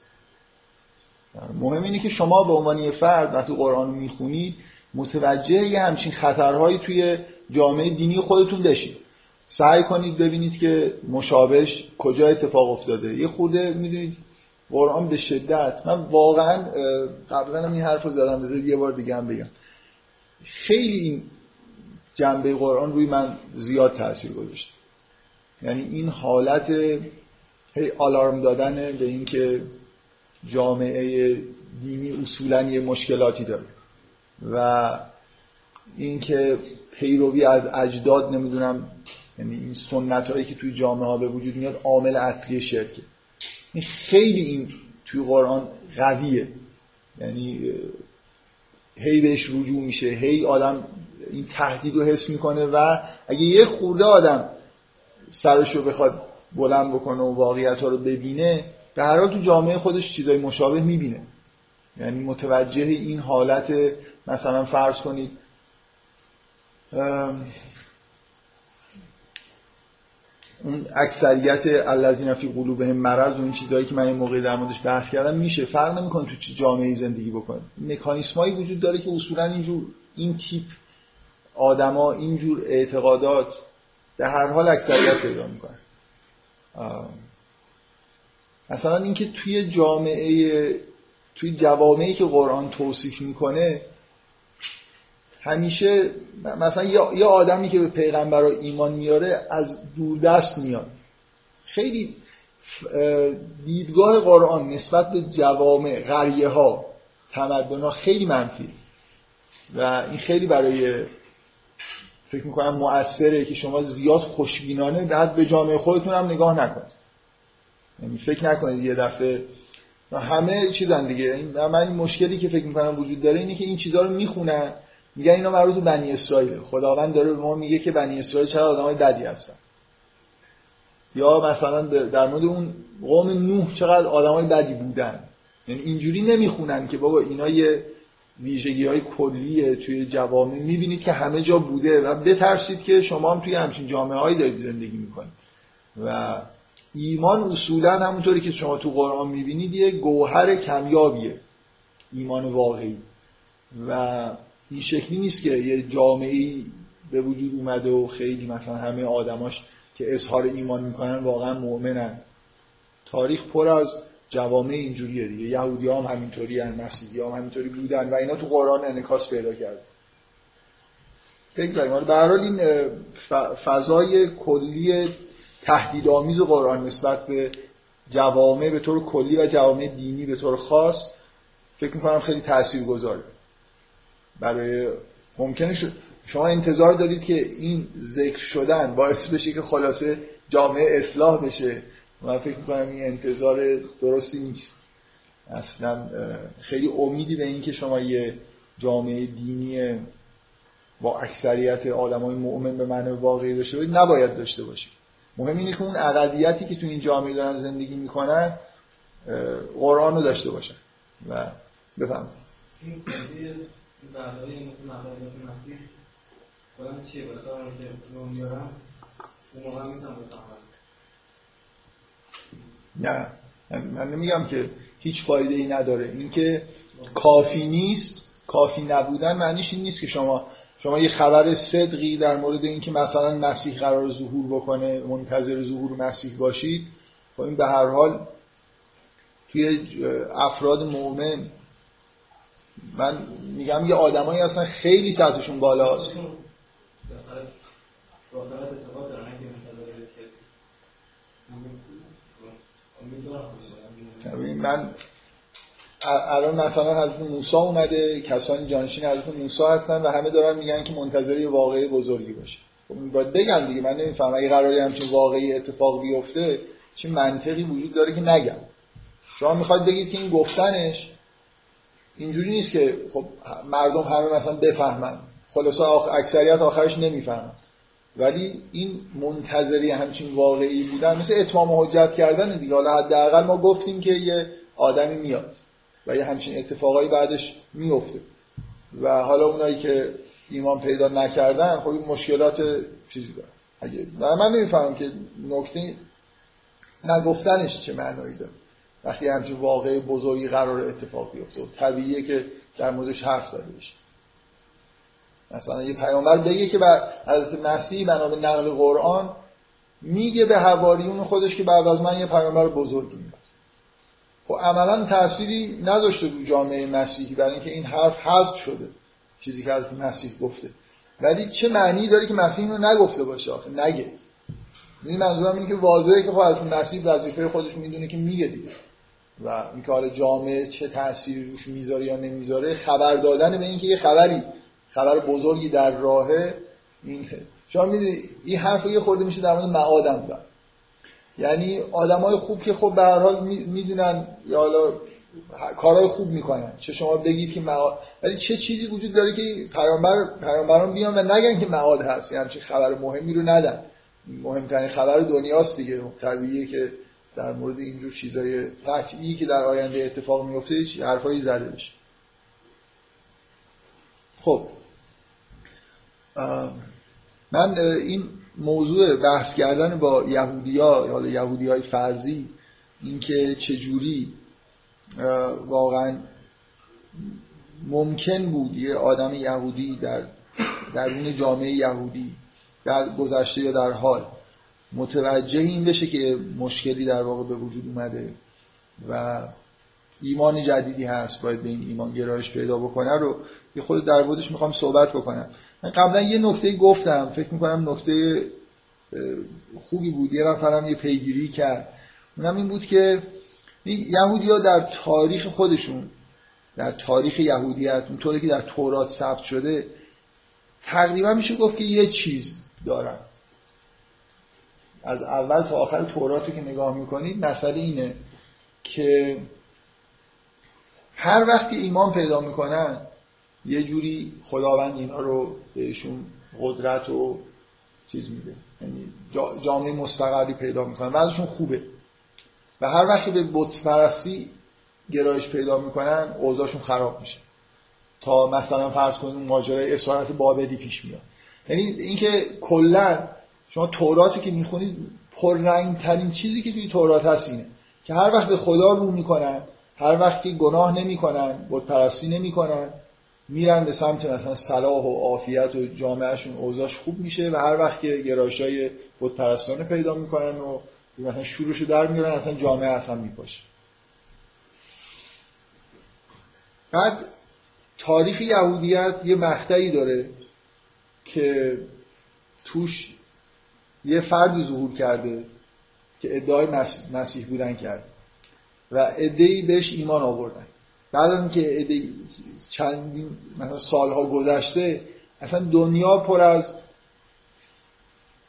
مهم اینه که شما به عنوان یه فرد وقتی قرآن می‌خونید متوجه یه همچین خطرهایی توی جامعه دینی خودتون بشید. سعی کنید ببینید که مشابهش کجا اتفاق افتاده. یه خورده می‌دونید قرآن به شدت من واقعا قبلا این حرف رو زدم یه بار دیگه هم بگم. خیلی این جنبه قرآن روی من زیاد تاثیر گذاشته یعنی این حالت هی آلارم دادن به اینکه جامعه دینی اصولا یه مشکلاتی داره و اینکه پیروی از اجداد نمی‌دونم یعنی این سنت هایی که توی جامعه ها به وجود میاد عامل اصلی شرکه. این خیلی این توی قرآن قویه. یعنی هی بهش رجوع میشه هی آدم این تهدید رو حس می‌کنه و اگه یه خورده آدم سرش رو بخواد بلند بکنه و واقعیت ها رو ببینه به هر حال تو جامعه خودش چیزای مشابه می‌بینه. یعنی متوجه این حالت مثلا فرض کنید اون اکثریت الذین فی قلوبهم مرض و این چیزهایی که من این موقع در موردش بحث کردم میشه. فرق نمی‌کنه تو چه جامعه زندگی بکنه. مکانیسمایی وجود داره که اصولا اینجور این تیپ آدما اینجور اعتقادات در هر حال اکثریت پیدا می‌کنن. مثلا اینکه توی جامعه توی جوامعی که قرآن توصیف می‌کنه همیشه مثلا یه آدمی که به پیغمبر رو ایمان میاره از دوردست میاد. خیلی دیدگاه قرآن نسبت به جوامع غریه ها تمدن ها خیلی منفی. و این خیلی برای فکر می‌کنم مؤثره که شما زیاد خوشبینانه بعد به جامعه خودتون هم نگاه نکنید. یعنی فکر نکنید یه دفعه. همه چیزن دیگه. من این مشکلی که فکر می‌کنم وجود داره اینه که این چیزها رو می‌خونن میگن اینا مربوط به بنی اسرائیل خداوند داره به ما میگه که بنی اسرائیل چقدر آدمای بدی هستن. یا مثلا در مورد اون قوم نوح چقدر آدمای بدی بودن. یعنی اینجوری نمی‌خونن که بابا اینا یه ویژگی های کلیه توی جوامع. می‌بینید که همه جا بوده و بترسید که شما هم توی همچین جامعه هایی دارید زندگی می‌کنید. و ایمان اصولا همونطوری که شما تو قرآن می‌بینید یه گوهر کمیابیه ایمان واقعی. و این شکلی نیست که یه جامعه به وجود اومده و خیلی مثلا همه آدماش که اظهار ایمان می‌کنن واقعا مؤمنن. تاریخ پر از جوامع اینجوریه دیگه. یهودی هم همینطوری هن مسیحی هم همینطوری بودن و اینا تو قرآن انکاس پیدا کرد. بگذاریم. به هر این فضای کلی تهدیدآمیز قرآن نسبت به جوامع به طور کلی و جوامع دینی به طور خاص فکر می‌کنم خیلی تأثیر گذاره برای ممکنه شما انتظار دارید که این ذکر شدن باعث بشه که خلاصه جامعه اصلاح بشه. من فکر می‌کنم این انتظار درستی نیست. اصلا خیلی امیدی به اینکه شما یه جامعه دینی با اکثریت آدمای مؤمن به معنی واقعی باشید نباید داشته باشید. مهم اینه که اون اقلیتی که تو این جامعه دارن زندگی می‌کنن قرآن رو داشته باشن. و بفهم نه. من نمیگم که هیچ فایده ای نداره. اینکه کافی نیست کافی نبودن معنیش این نیست که شما شما یه خبر صدقی در مورد اینکه مثلا مسیح قرار ظهور بکنه منتظر ظهور مسیح باشید. خب این به هر حال توی افراد مؤمن من میگم یه آدمایی هستن خیلی سطحشون بالاست. من الان مثلا حضرت موسی اومده کسانی جانشین حضرت موسی هستن و همه دارن میگن که منتظر یه واقعی بزرگی باشه. خب باید بگم دیگه من نمی‌فهمم. اگه قراری همچین واقعی اتفاق بیفته چه منطقی وجود داره که نگم. شما می‌خواید بگید که این گفتنش اینجوری نیست که خب مردم همه مثلا بفهمن. خلاصا آخ... اکثریت آخرش نمی‌فهمن. ولی این منتظری همچین واقعی بودن مثل اتمام حجت کردن دیگه. حالا حداقل ما گفتیم که یه آدمی میاد و یه همچین اتفاقایی بعدش میفته. و حالا اونایی که ایمان پیدا نکردن خب مشکلات چیزی دارن. اگه من نمی‌فهمم که نکته نگفتنش چه معنایی داره. وقتی همچین واقع بزرگی قرار اتفاق بیفته طبیعیه که در موردش حرف زده بشه. مثلا یه پیامبر بگه که از مسیح بنا به نقل قرآن میگه به حواریون خودش که بعد از من یه پیامبر بزرگی میاد. خب عملا تأثیری نذاشته رو جامعه مسیحی برای اینکه این حرف حذف شده چیزی که از مسیح گفته. ولی چه معنی داره که مسیح رو نگفته باشه آخه؟ نگه. این منظورم اینه که واضحه که خب از مسیح وظیفه خودش می‌دونه که میگه دیگه. و اینکه حالا جامعه چه تأثیری روش می‌ذاره یا نمی‌ذاره خبر دادن به اینکه یه خبری خبر بزرگی در راهه. این شما می‌دونید این حرف یه خورده میشه در مورد معادم زد. یعنی آدمای خوب که خب به هر حال می‌دونن یا حالا کارهای خوب می‌کنن. چه شما بگید که معاد ولی چه چیزی وجود داره که پیامبر پیامبران بیان و نگن که معاد هست. یعنی چه خبر مهمی رو ندن. مهمترین خبر دنیاست دیگه. طبیعیه که در مورد اینجور چیزای قطعی که در آینده اتفاق میفته حرفایی زده بشه. خب. من این موضوع بحث کردن با یهودی ها یا یهودی های فرضی اینکه چجوری واقعا ممکن بود یه آدم یهودی در درون جامعه یهودی در گذشته یا در حال متوجه این بشه که مشکلی در واقع به وجود اومده و ایمان جدیدی هست باید به این ایمان گرایش پیدا بکنه رو. یه خود در بودش می‌خوام صحبت بکنم. قبلا یه نکته گفتم فکر می‌کنم نکته خوبی بود. یه نفرم یه پیگیری کرد. اونم این بود که یهودی ها در تاریخ خودشون در تاریخ یهودیت اونطوری که در تورات ثبت شده تقریبا میشه گفت که یه چیز دارن. از اول تا آخر تورات که نگاه می‌کنید مسئله اینه که هر وقتی ایمان پیدا می‌کنن یه جوری خداوند اینا رو بهشون قدرت و چیز میده. یعنی جامعه مستقلی پیدا می‌کنن بعضشون خوبه. و هر وقتی به بت پرستی گرایش پیدا می‌کنن اوضاعشون خراب میشه. تا مثلا فرض کنیم ماجرای اسارت بابدی پیش میاد. یعنی اینکه کلا شما توراتی که می‌خونید پررنگ ترین چیزی که توی تورات هست اینه که هر وقت به خدا رو می‌کنن هر وقت که گناه نمی‌کنن بت پرستی نمی‌کنن میرن به سمت مثلا صلاح و عافیت و جامعهشون اوضاعش خوب میشه و هر وقت که گرایشای بت پرستانه پیدا می‌کنن و مثلا شروعشو در میارن اصلا جامعه اصلا میپاشه. بعد تاریخ یهودیت یه مقطعی داره که توش یه فردی ظهور کرده که ادعای مسیح بودن کرد و ادعی بهش ایمان آوردن. بعد از اینکه چندین مثلا سالها گذشته اصلا دنیا پر از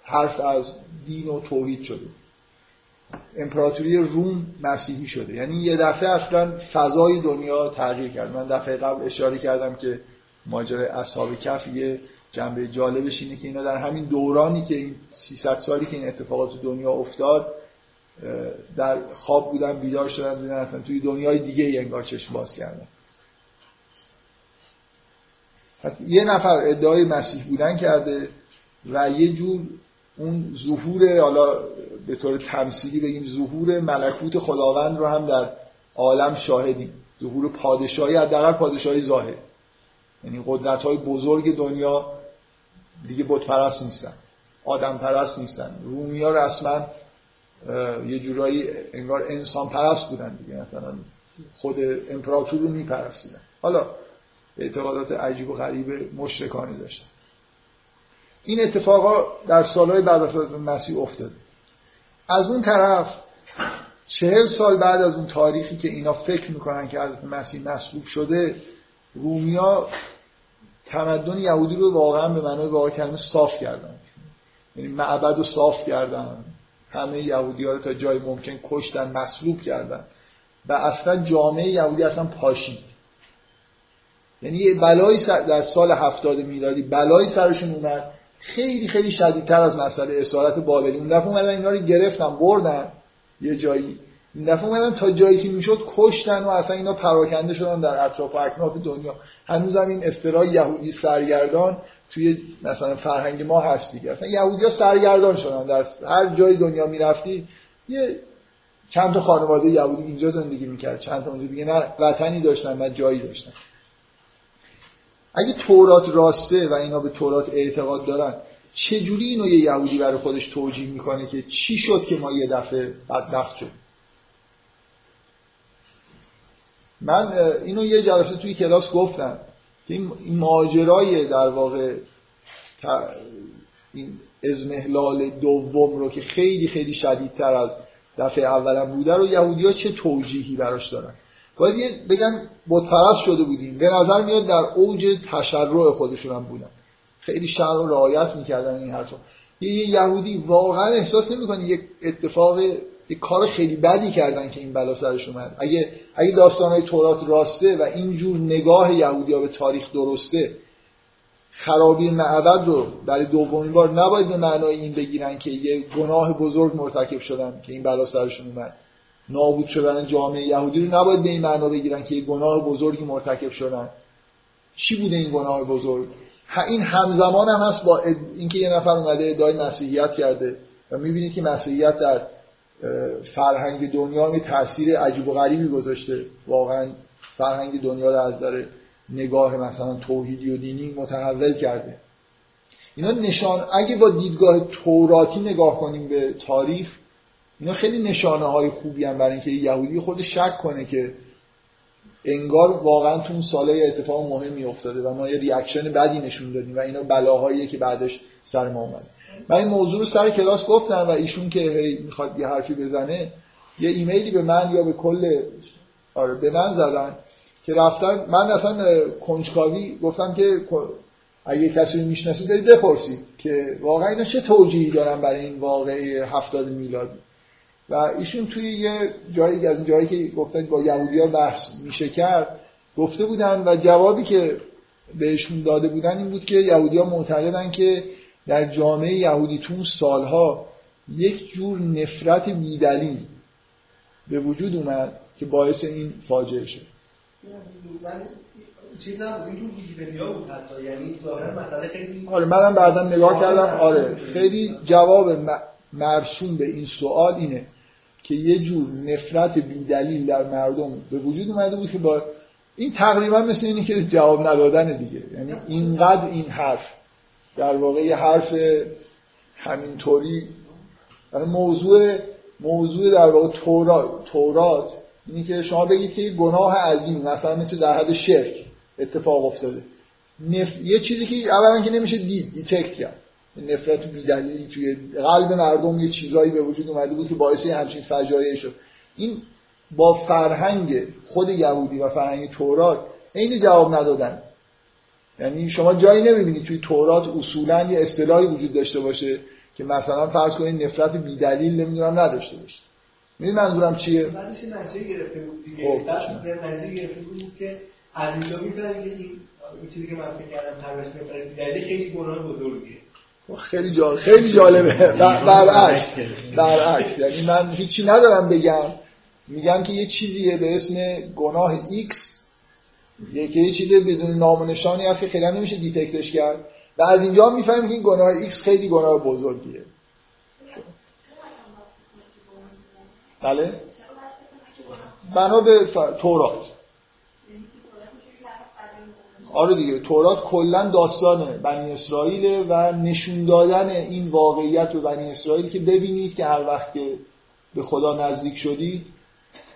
حرف از دین و توحید شده. امپراتوری روم مسیحی شده. یعنی یه دفعه اصلا فضای دنیا تغییر کرد. من دفعه قبل اشاره کردم که ماجرای اصحاب کف یه جنبه جالبش اینه که اینا در همین دورانی که این 300 سالی که این اتفاقات دنیا افتاد در خواب بودن بیدار شدن دیدن اصلا توی دنیای دیگه انگار چشم باز کردن پس یه نفر ادعای مسیح بودن کرده و یه جور اون ظهور حالا به طور تمثیلی بگیم ظهور ملکوت خداوند رو هم در عالم شاهدیم. ظهور پادشاهی حداقل پادشاهی ظاهر. یعنی قدرت های بزرگ دنیا دیگه بت پرست نیستن. آدم پرست نیستن. رومی ها رسما یه جورایی انگار انسان پرست بودن دیگه مثلا خود امپراتور رو میپرستیدن. حالا اعتقادات عجیب و غریب مشرکانی داشتن. این اتفاقا در سالهای بعد از مسیح افتاده. از اون طرف چهل سال بعد از اون تاریخی که اینا فکر می‌کنن که از مسیح مصلوب شده رومیا تمدن یهودی رو واقعا به معنای واقع کلمه صاف کردن. یعنی معبد رو صاف کردن. همه یهودی ها رو تا جای ممکن کشتن مصلوب کردن. و اصلا جامعه یهودی اصلا پاشید. یعنی یه بلایی در سال هفتاد میلادی بلایی سرشون اومد. خیلی خیلی شدیدتر از مسئله اسارت بابلی. اون دفعه اومدن اینا رو گرفتن بردن یه جایی. این دفعه اومدن تا جایی که می‌شد کشتن و اصلا اینا پراکنده شدن در اطراف و اکناف دنیا. هنوز هم این اصطلاح یهودی سرگردان توی مثلا فرهنگ ما هست دیگه. اصلا یهودی ها سرگردان شدن. در هر جای دنیا می‌رفتی یه چند تا خانواده یهودی اینجا زندگی می‌کرد. چند تا دیگه نه وطنی داشتن نه جایی داشتن. اگه تورات راسته و اینا به تورات اعتقاد دارن چجوری اینو یه یهودی برای خودش توجیه می‌کنه که چی شد که ما یه دفعه بدبخت شد من اینو یه جلسه توی کلاس گفتم. این ماجرای در واقع این ازمهلال دوم رو که خیلی خیلی شدیدتر از دفعه اولم بوده رو یهودی ها چه توجیهی براش دارن؟ باید بگن بودپرست شده بودیم. به نظر میاد در اوج تشرع خودشون هم بودن. خیلی شر رو رعایت می‌کردن این حرفا. یه یهودی واقعا احساس نمی‌کنه یک اتفاق یک کار خیلی بدی کردن که این بلا سرش اومد. اگه اگه داستانهای تورات راسته و اینجور نگاه یهودی ها به تاریخ درسته خرابی معبد رو برای دومین بار نباید به معنای این بگیرن که یه گناه بزرگ مرتکب شدن که این بلا سرشون اومد. نابود شدن جامعه یهودی رو نباید به این معنا بگیرن که یه گناه بزرگی مرتکب شدن. چی بوده این گناه بزرگ؟ این همزمان هم هست با اینکه یه نفر اومده ادعای مسیحیت کرده و می‌بینید که مسیحیت در فرهنگ دنیا می تاثیر عجیب و غریبی گذاشته. واقعا فرهنگ دنیا رو از داره نگاه مثلا توحیدی و دینی متحول کرده. اینا نشان اگه با دیدگاه توراتی نگاه کنیم به تاریخ اینا خیلی نشانه های خوبی هم برای اینکه یهودی خود شک کنه که انگار واقعا تو اون ساله اتفاق مهمی افتاده و ما یه reaction بدی نشون دادیم و اینا بلاهایی که بعدش سر ما اومده. من این موضوع رو سر کلاس گفتم و ایشون که می‌خواد یه حرفی بزنه یه ایمیلی به من یا به کل آره به من زدن که رفتن من اصلا کنجکاوی گفتم که اگه کسی می‌شناسید برید بپرسید که واقعا اینا چه توجیهی دارن برای این واقعه هفتاد میلادی و ایشون توی یه جایی از جایی که گفتن با یهودی ها بحث میشه کرد گفته بودن و جوابی که بهشون داده بودن این بود که یهودی ها معتقدن که در جامعه یهودی تون سالها یک جور نفرت بیدلیل به وجود اومد که باعث این فاجعه شد. یعنی آره منم بعدا نگاه کردم. آره. خیلی جواب مرسوم به این سوال اینه که یه جور نفرت بیدلیل در مردم به وجود اومده بود که با این تقریبا مثل اینی که جواب ندادن دیگه. یعنی اینقدر این حرف در واقع یه حرف همینطوری. یعنی موضوع موضوع در واقع تورات, تورات اینی که شما بگید که گناه عظیم مثلا مثل در حد شرک اتفاق افتاده. نف... یه چیزی که اولا که نمیشه دید دیتکت کرد. نفرت بیدلیلی توی قلب مردم یه چیزایی به وجود اومده بود که باعث همچین فجایعی شد. این با فرهنگ خود یهودی و فرهنگ تورات عین جواب ندادن. یعنی شما جایی نمی‌بینید توی تورات اصولا یه اصطلاحی وجود داشته باشه که مثلا فرض کنید نفرت بیدلیل نمی‌دونم نداشته باشه. می‌دونی منظورم چیه؟ بعدش نتیجه گرفته بود دیگه. خب. نتیجه گرفته بود که از اینجا می‌فهمیم که این چیزی که من فکر کردم تربیت نفرت بیدلیل خیلی گناه بزرگیه. خیلی جالب خیلی جالبه. برعکس. برعکس. یعنی من هیچی ندارم بگم. میگم که یه چیزیه به اسم گناه X یکی یه چیزی بدون نام و نشانی هست که خیلی نمیشه دیتکتش کرد. و از اینجا می‌فهمیم که این گناه X خیلی گناه بزرگیه. بله؟ بنا به تورات. آره دیگه تورات کلا داستان بنی اسرائیل و نشون دادن این واقعیت به بنی اسرائیل که ببینید که هر وقت که به خدا نزدیک شدید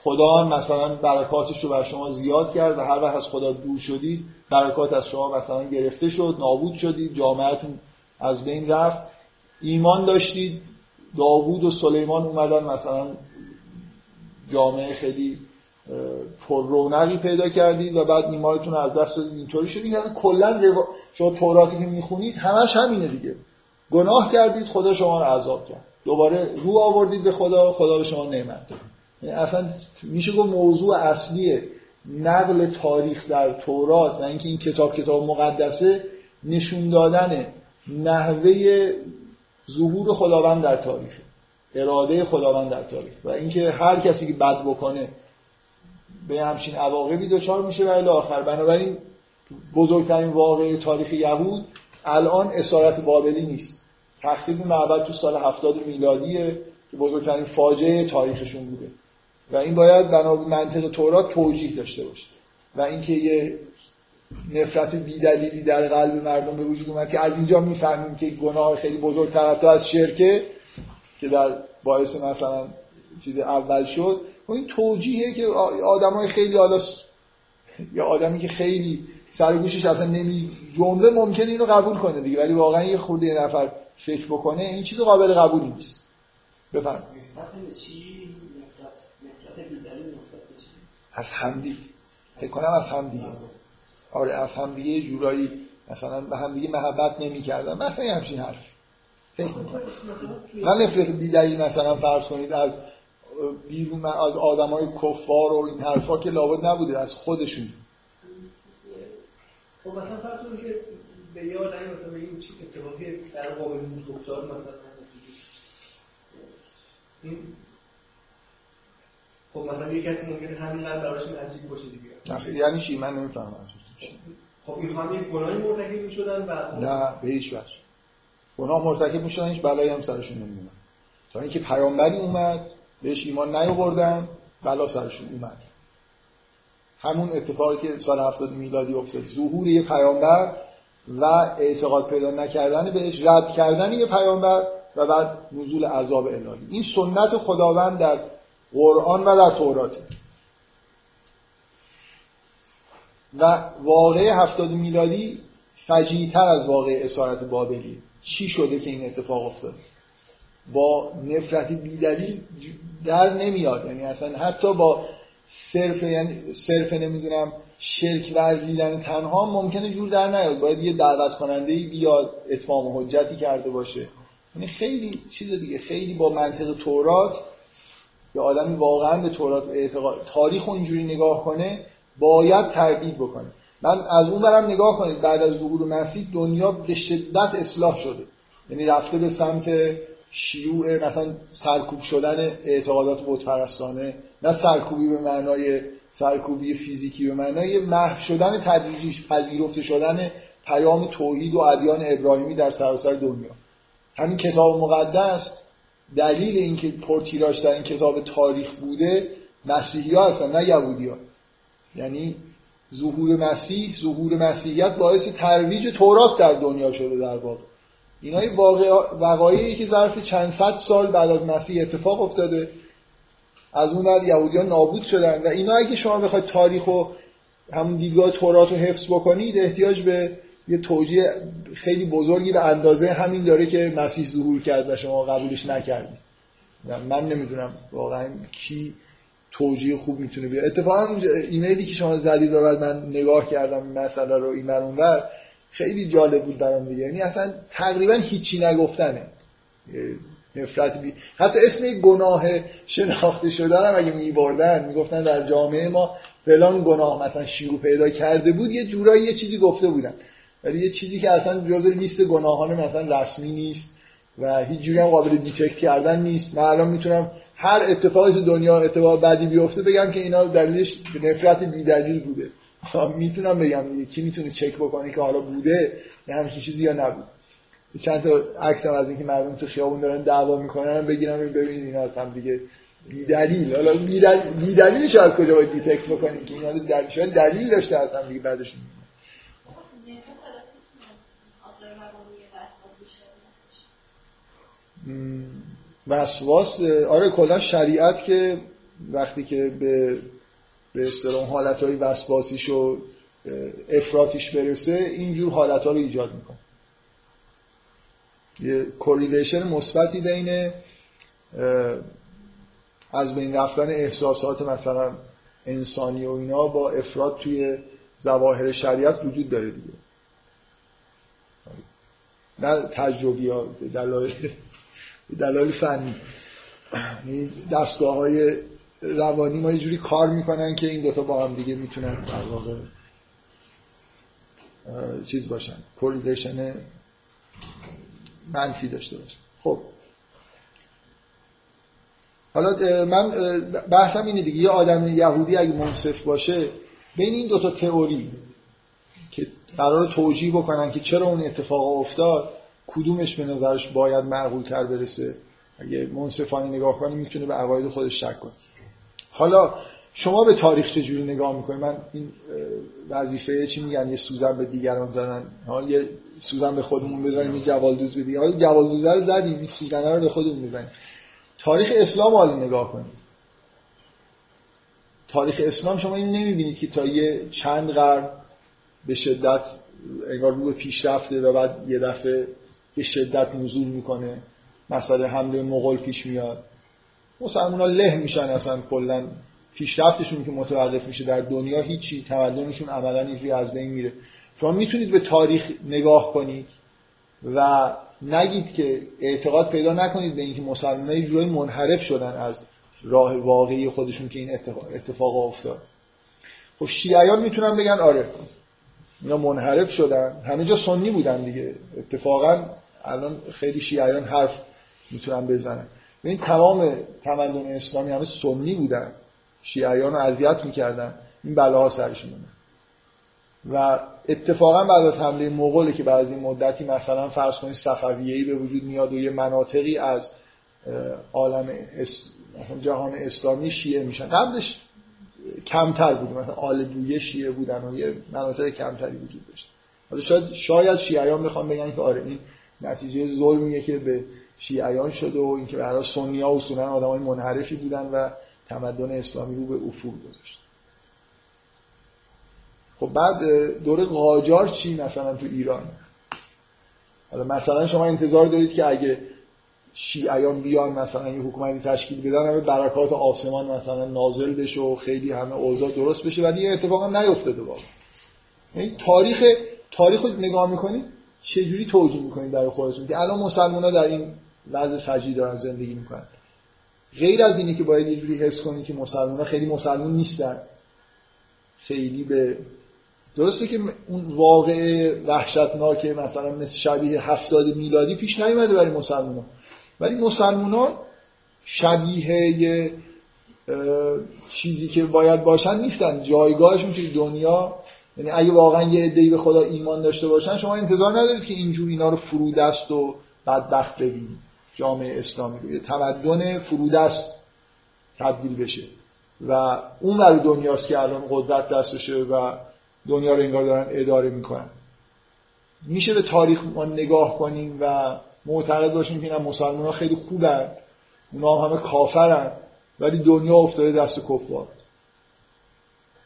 خدا مثلا برکاتش رو بر شما زیاد کرد و هر وقت از خدا دور شدید برکات از شما مثلا گرفته شد نابود شدید جامعتون از بین رفت. ایمان داشتید. داوود و سلیمان اومدن مثلا جامعه خیلی پر رونقی پیدا کردید و بعد ایمانتون از دست دادید. اینطوری شدید یعنی کلا شما توراتی که می‌خونید همش همینه دیگه. گناه کردید خدا شما رو عذاب کرد. دوباره رو آوردید به خدا خدا به شما نعمت داد. اصلا میشه گفت موضوع اصلی نقل تاریخ در تورات و اینکه این کتاب کتاب مقدسه نشون دادن نحوه ظهور خداوند در تاریخ اراده خداوند در تاریخ و اینکه هر کسی که بد بکنه به همچین عواقبی دچار میشه و الی آخر. بنابراین بزرگترین واقع تاریخ یهود الان اسارت بابلی نیست. تخریب معبد تو سال 70 میلادیه که بزرگترین فاجعه تاریخشون بوده. و این باید بنا به منطق تورات توجیه داشته باشه. و اینکه یه نفرت بیدلیلی در قلب مردم به وجود اومد که از اینجا می‌فهمیم که گناه خیلی بزرگتر از شرکه که در باعث مثلا چیز اول شد. و این توجیهه که آدمای خیلی حالا یا آدمی که خیلی سرگوشش اصلا نمی جمله ممکنه اینو قبول کنه دیگه ولی واقعا یه خورده نفر فکر بکنه این چیز قابل قبولی نیست. بفرمایید. از همدی فکر کنم از همدیگه. آره از همدیگه جورایی مثلا به همدیگه محبت نمی‌کردن. مثلا یه همچین حرف من نفرت بیدلیل مثلا فرض کنید از بیرون از آدم های کفار و این حرفا که لابد نبوده از خودشون. خب مثلا فرض که به یاد این مثلا این چی اتفاقی سر قابل گفتار مثلا این خب مثلا یه کسی ممکنه همینقدر براش عجیب باشه دیگه. یعنی چی؟ من نمی‌فهمم خب این یه گناهی مرتکب می‌شدن و نه به هیچ وجه. گناه مرتکب می‌شدن هیچ بلایی هم سرشون نمیومد تا اینکه پیامبری اومد بهش ایمان نیاوردن بلا سرشون اومد. همون اتفاقی که سال 70 میلادی افتاد. ظهور یه پیامبر و اعتقاد پیدا نکردن بهش رد کردن یه پیامبر و بعد نزول عذاب الهی. این سنت خداوند در قرآن و در تورات. و واقع هفتاد میلادی فجیتر از واقع اسارت بابلی. چی شده که این اتفاق افتاد؟ با نفرتی بیدلیل در نمیاد. یعنی اصلا حتی با صرف یعنی صرف نمی‌دونم شرک ورزیدن تنها ممکنه جور در نیاد. باید یه دعوت کننده بیاد اتمام حجتی کرده باشه. یعنی خیلی چیز دیگه. خیلی با منطق تورات یا آدمی واقعا به تورات اعتقاد تاریخ اینجوری نگاه کنه باید تردید بکنه. من از اون برم نگاه کنید بعد از ظهور مسیح دنیا به شدت اصلاح شده. یعنی رفته به سمت شیوع مثلا سرکوب شدن اعتقادات بتپرستانه نه سرکوبی به معنای سرکوبی فیزیکی به معنای محو شدن تدریجیش پذیرفته شدن پیام توحید و ادیان ابراهیمی در سراسر دنیا. همین کتاب مقدس دلیل اینکه پرتیراش در این کتاب تاریخ بوده مسیحی ها هستن نه یهودی ها. یعنی ظهور مسیح ظهور مسیحیت باعث ترویج تورات در دنیا شده در واقع. اینای وقایعی که ظرف چند صد سال بعد از مسیح اتفاق افتاده. از اون بعد یهودیان نابود شدن. و اینا اگه شما بخواید تاریخ و همون دیدگاه تورات رو حفظ بکنید احتیاج به یه توجیه خیلی بزرگی به اندازه همین داره که مسیح ظهور کرد و شما قبولش نکردید من نمی‌دونم واقعا کی توجیه خوب می‌تونه بیاره. اتفاقا ایمیلی که شما زدید و من نگاه کردم این رو این اونور خیلی جالب بود برام دیگه. یعنی اصلا تقریبا هیچی نگفتنه. نفرت بی حتی اسم گناه شناخته شده هم اگه میبردن می‌گفتن در جامعه ما فلان گناه مثلا شیوع پیدا کرده بود یه جورایی یه چیزی گفته بودن. ولی یه چیزی که اصلا جزو لیست گناهان مثلا رسمی نیست و هیچ جوری هم قابل detect کردن نیست. من الان می‌تونم هر اتفاقی تو دنیا اتفاق بدی بیفته بگم که اینا دلیلش نفرت بیدلیل بوده. خب، می‌تونم بگم کی می‌تونه چک بکنه که حالا بوده؟ یا همچین چیزی یا نبود. چند تا عکس هم از اینکه مردم تو خیابون دارن دعوا می‌کنن بگیرم ببینید اینا اصلا دیگه بی دلیل حالا بی دلیلش از کجا باید detect بکنیم که اینا دلیل شاید دلیل داشته اصلا دیگه بعدش وسواس آره کلا شریعت که وقتی که به به اصطلاح حالتهای وسواسیش و افراتیش برسه اینجور حالتها رو ایجاد می‌کنه. یه کوریلیشن مثبتی بین از بین رفتن احساسات مثلا انسانی و اینا با افراد توی ظواهر شریعت وجود داره دیگه. نه تجربی ها دلایل. دلایل فنی. یعنی دستگاه های روانی ما یه جوری کار می‌کنن که این دوتا با هم دیگه می‌تونن در واقع چیز باشن. کوریلیشن منفی داشته باشه خب. حالا من بحثم اینه دیگه. یه آدم یهودی اگه منصف باشه بین این دوتا تئوری که قرار توجیه بکنن که چرا اون اتفاق افتاد کدومش به نظرش باید معقول تر برسه؟ اگه منصفانه نگاه کنی می‌تونه به عقاید خودش شک کنه. حالا شما به تاریخ چجوری نگاه می‌کنید من این وظیفه چی میگن؟ یه سوزن به دیگران زدن. حالا یه سوزن به خودمون بزنیم یه جوالدوز به حالا جوالدوز رو زدیم این سوزن رو به خودمون بزنیم. تاریخ اسلام حالا نگاه کنید تاریخ اسلام شما این نمی‌بینید که تا یه چند قرن به شدت انگار رو پیشرفته و بعد یه دفعه به شدت نزول می‌کنه. مسئله حمله مغول پیش میاد. مسلمان ها له میشن اصلا کلا. پیشرفتشون که متوقف میشه در دنیا هیچی تمدنشون عملا اینجوری از بین میره. شما می‌تونید به تاریخ نگاه کنید و نگید که اعتقاد پیدا نکنید به اینکه مسلمان ها یه منحرف شدن از راه واقعی خودشون که این اتفاق افتاد. خب شیعیان می‌تونن بگن آره اینا منحرف شدن. همه جا سنی بودن دیگه. اتفاقا الان خیلی شیعیان حرف می‌تونن بزنن. این تمام تمدن اسلامی همه سنی بودن. شیعیان رو اذیت می‌کردن. این بلاها سرشون و اتفاقا بعد از حمله مغول که بعد از این مدتی مثلا فرض کنید صفویه‌ای به وجود میاد و یه مناطقی از عالم جهان اسلامی شیعه میشن. قبلش کمتر بود. مثلا آل بویه شیعه بودن و یه مناطق کمتری وجود داشت. حالا شاید شاید شیعیان بخوام بگن که آره این نتیجه ظلمیه که به شیعیان شده و اینکه برای سنی ها اصولا آدمای منحرفی بودن و تمدن اسلامی رو به افول گذاشت. خب بعد دوره قاجار چی مثلا تو ایران؟ حالا مثلا شما انتظار دارید که اگه شیعیان بیان مثلا یه حکومتی تشکیل بدن همه برکات آسمان مثلا نازل بشه و خیلی همه اوضاع درست بشه ولی این اتفاقا نیفتاده واقعا. یعنی تاریخ تاریخ رو نگاه می‌کنید چجوری توجیه می‌کنید برای خودتون؟ که الان مسلمان ها در این وضع فجی دارن زندگی می‌کنن. غیر از اینی که باید یه جوری حس کنید که مسلمان ها خیلی مسلمان نیستن. خیلی به درسته که اون واقع وحشتناک مثلا مثل شبیه هفتاد میلادی پیش نیومده برای مسلمان ها ولی مسلمان ها شبیه یه چیزی که باید باشن نیستن. جایگاهشون توی دنیا یعنی اگه واقعا یه عده‌ای به خدا ایمان داشته باشن شما انتظار ندارید که اینجور اینا رو فرودست و بدبخت ببینید. جامعه اسلامی رو. یه تمدن فرودست تبدیل بشه. و اون ور دنیاست که الان قدرت دستشه و دنیا رو انگار دارن اداره می‌کنن. میشه به تاریخ ما نگاه کنیم و معتقد باشیم که این مسلمان ها خیلی خوبن. اونا هم همه کافرن. ولی دنیا افتاده دست کفار.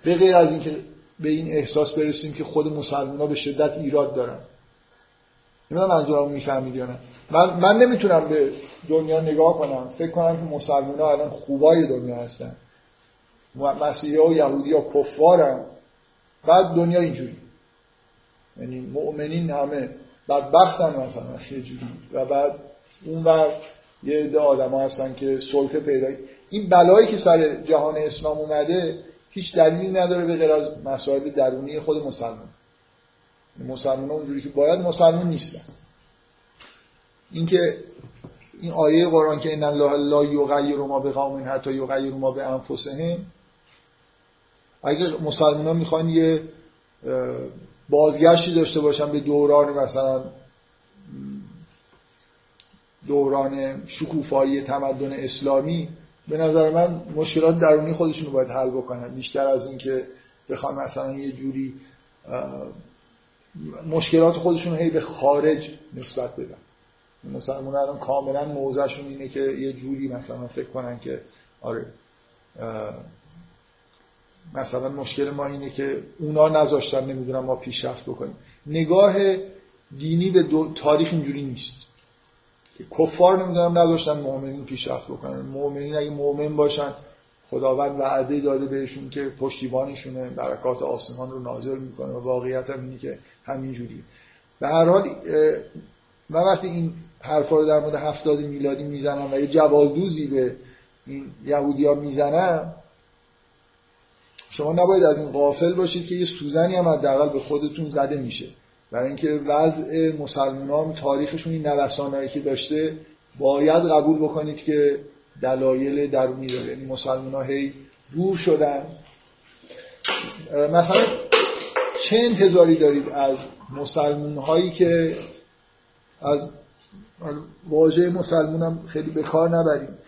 به غیر از اینکه به این احساس برسیم که خود مسلمان ها به شدت ایراد دارن. نمی‌دونم منظورم می‌فهمید یا نه؟ من, من نمی‌تونم به دنیا نگاه کنم. فکر کنم که مسلمان ها الان خوبای دنیا هستن. مسیحی ها و یهودی ها بعد دنیا اینجوری. یعنی مؤمنین همه بدبختن مثلا یه جوری. و بعد اون وقت یه عده آدم هستن که سلطه پیدا این بلایی که سر جهان اسلام اومده هیچ دلیلی نداره به غیر از مسائل درونی خود مسلمان. مسلمان اونجوری که باید مسلمان نیستن. اینکه این آیه قرآن که ان الله لا یغیر ما بقوم حتی یغیر ما به انفسهم اگه مسلمان ها می‌خوان یه بازگشتی داشته باشن به دوران مثلا دوران شکوفایی تمدن اسلامی به نظر من مشکلات درونی خودشون رو باید حل بکنن. بیشتر از اینکه بخوان مثلا یه جوری مشکلات خودشون هی به خارج نسبت بدن. مسلمان الان کاملا موضعشون اینه که یه جوری مثلا فکر کنن که آره مثلا مشکل ما اینه که اونا نذاشتن نمی‌دونم ما پیشرفت بکنیم. نگاه دینی به تاریخ اینجوری نیست. که کفار نمی‌دونم نذاشتن مؤمنین پیشرفت بکنن. مؤمنین اگه مؤمن باشن خداوند وعده داده بهشون که پشتیبانشونه برکات آسمان رو نازل می‌کنه و واقعیت هم اینه که همینجوری. به هر حال من وقتی این حرفا رو در مورد هفتاد میلادی می‌زنم و یه جوالدوزی به این یهودی ها می‌زنم شما نباید از این غافل باشید که یه سوزنی هم حداقل به خودتون زده میشه. برای اینکه وضع مسلمان تاریخشون این نوسانهایی که داشته باید قبول بکنید که دلایل درونی داره. یعنی مسلمان هی دور شدن. مثلا چه انتظاری دارید از مسلمون هایی که از واژه مسلمون هم خیلی به کار نبریم.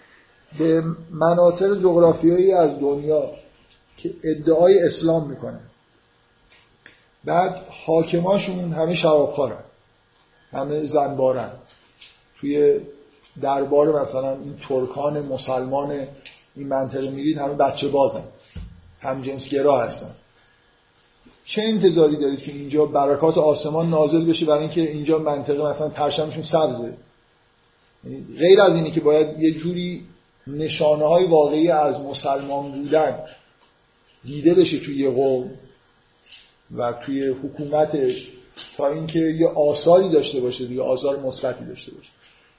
به مناطق جغرافیایی از دنیا که ادعای اسلام می‌کنن. بعد حاکماشون همه شرابخوارن. همه زنبارن. توی دربار مثلا این ترکان مسلمان این منطقه میرید همه بچه بازن. هم جنسگرا هستن. چه انتظاری دارید که اینجا برکات آسمان نازل بشه برای اینکه اینجا منطقه مثلا پرشمشون سبزه؟ یعنی غیر از اینی که باید یه جوری نشانه های واقعی از مسلمان بودن دیده بشه توی یه قوم. و توی حکومتش تا اینکه یه آثاری داشته باشه یه آثار مثبتی داشته باشه.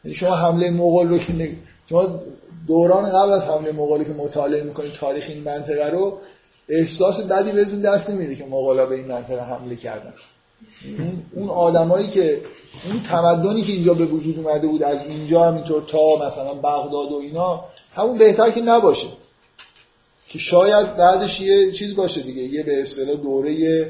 یعنی شما حمله مغول رو که شما دوران قبل از حمله مغولی که مطالعه می‌کنید تاریخ این منطقه رو احساس بدی بهتون دست نمیده که مغولا به این منطقه حمله کردن. اون آدمایی که اون تمدنی که اینجا به وجود اومده بود از اینجا همینطور تا مثلا بغداد و اینا همون بهتر که نباشه. که شاید بعدش یه چیز باشه دیگه یه به اصطلاح دوره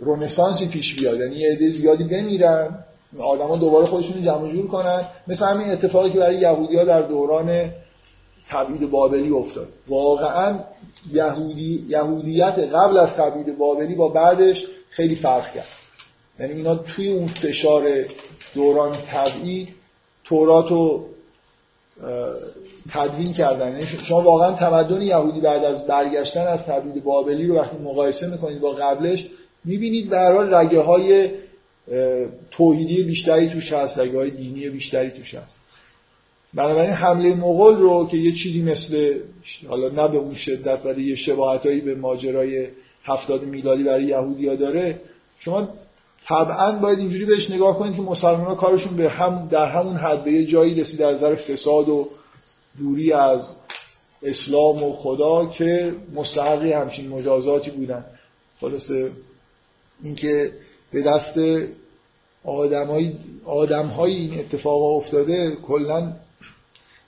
رنسانسی پیش بیاد. یعنی یه عده زیادی بمیرن آدما دوباره خودشون جمع جور کنن. مثل همین اتفاقی که برای یهودی ها در دوران تبعید بابلی افتاد. واقعا یهودی یهودیت قبل از تبعید بابلی با بعدش خیلی فرق کرد. یعنی اینا توی اون فشار دوران تبعید تورات رو تدوین کردن. یعنی شما واقعا تمدن یهودی بعد از برگشتن از تبعید بابلی رو وقتی مقایسه می‌کنید با قبلش می‌بینید به هر رگه های توحیدی بیشتری توش هست رگه های دینی بیشتری توش هست. بنابراین حمله مغول رو که یه چیزی مثل حالا نه به اون شدت ولی یه شباهتایی به ماجرای هفتاد میلادی برای یهودیا داره شما طبعا باید اینجوری بهش نگاه کنید که مسلمان ها کارشون به هم در همون حد یه جایی رسیده از نظر فساد و دوری از اسلام و خدا که مستحقی همچین مجازاتی بودن. خلاصه اینکه به دست آدم های این اتفاق افتاده کلا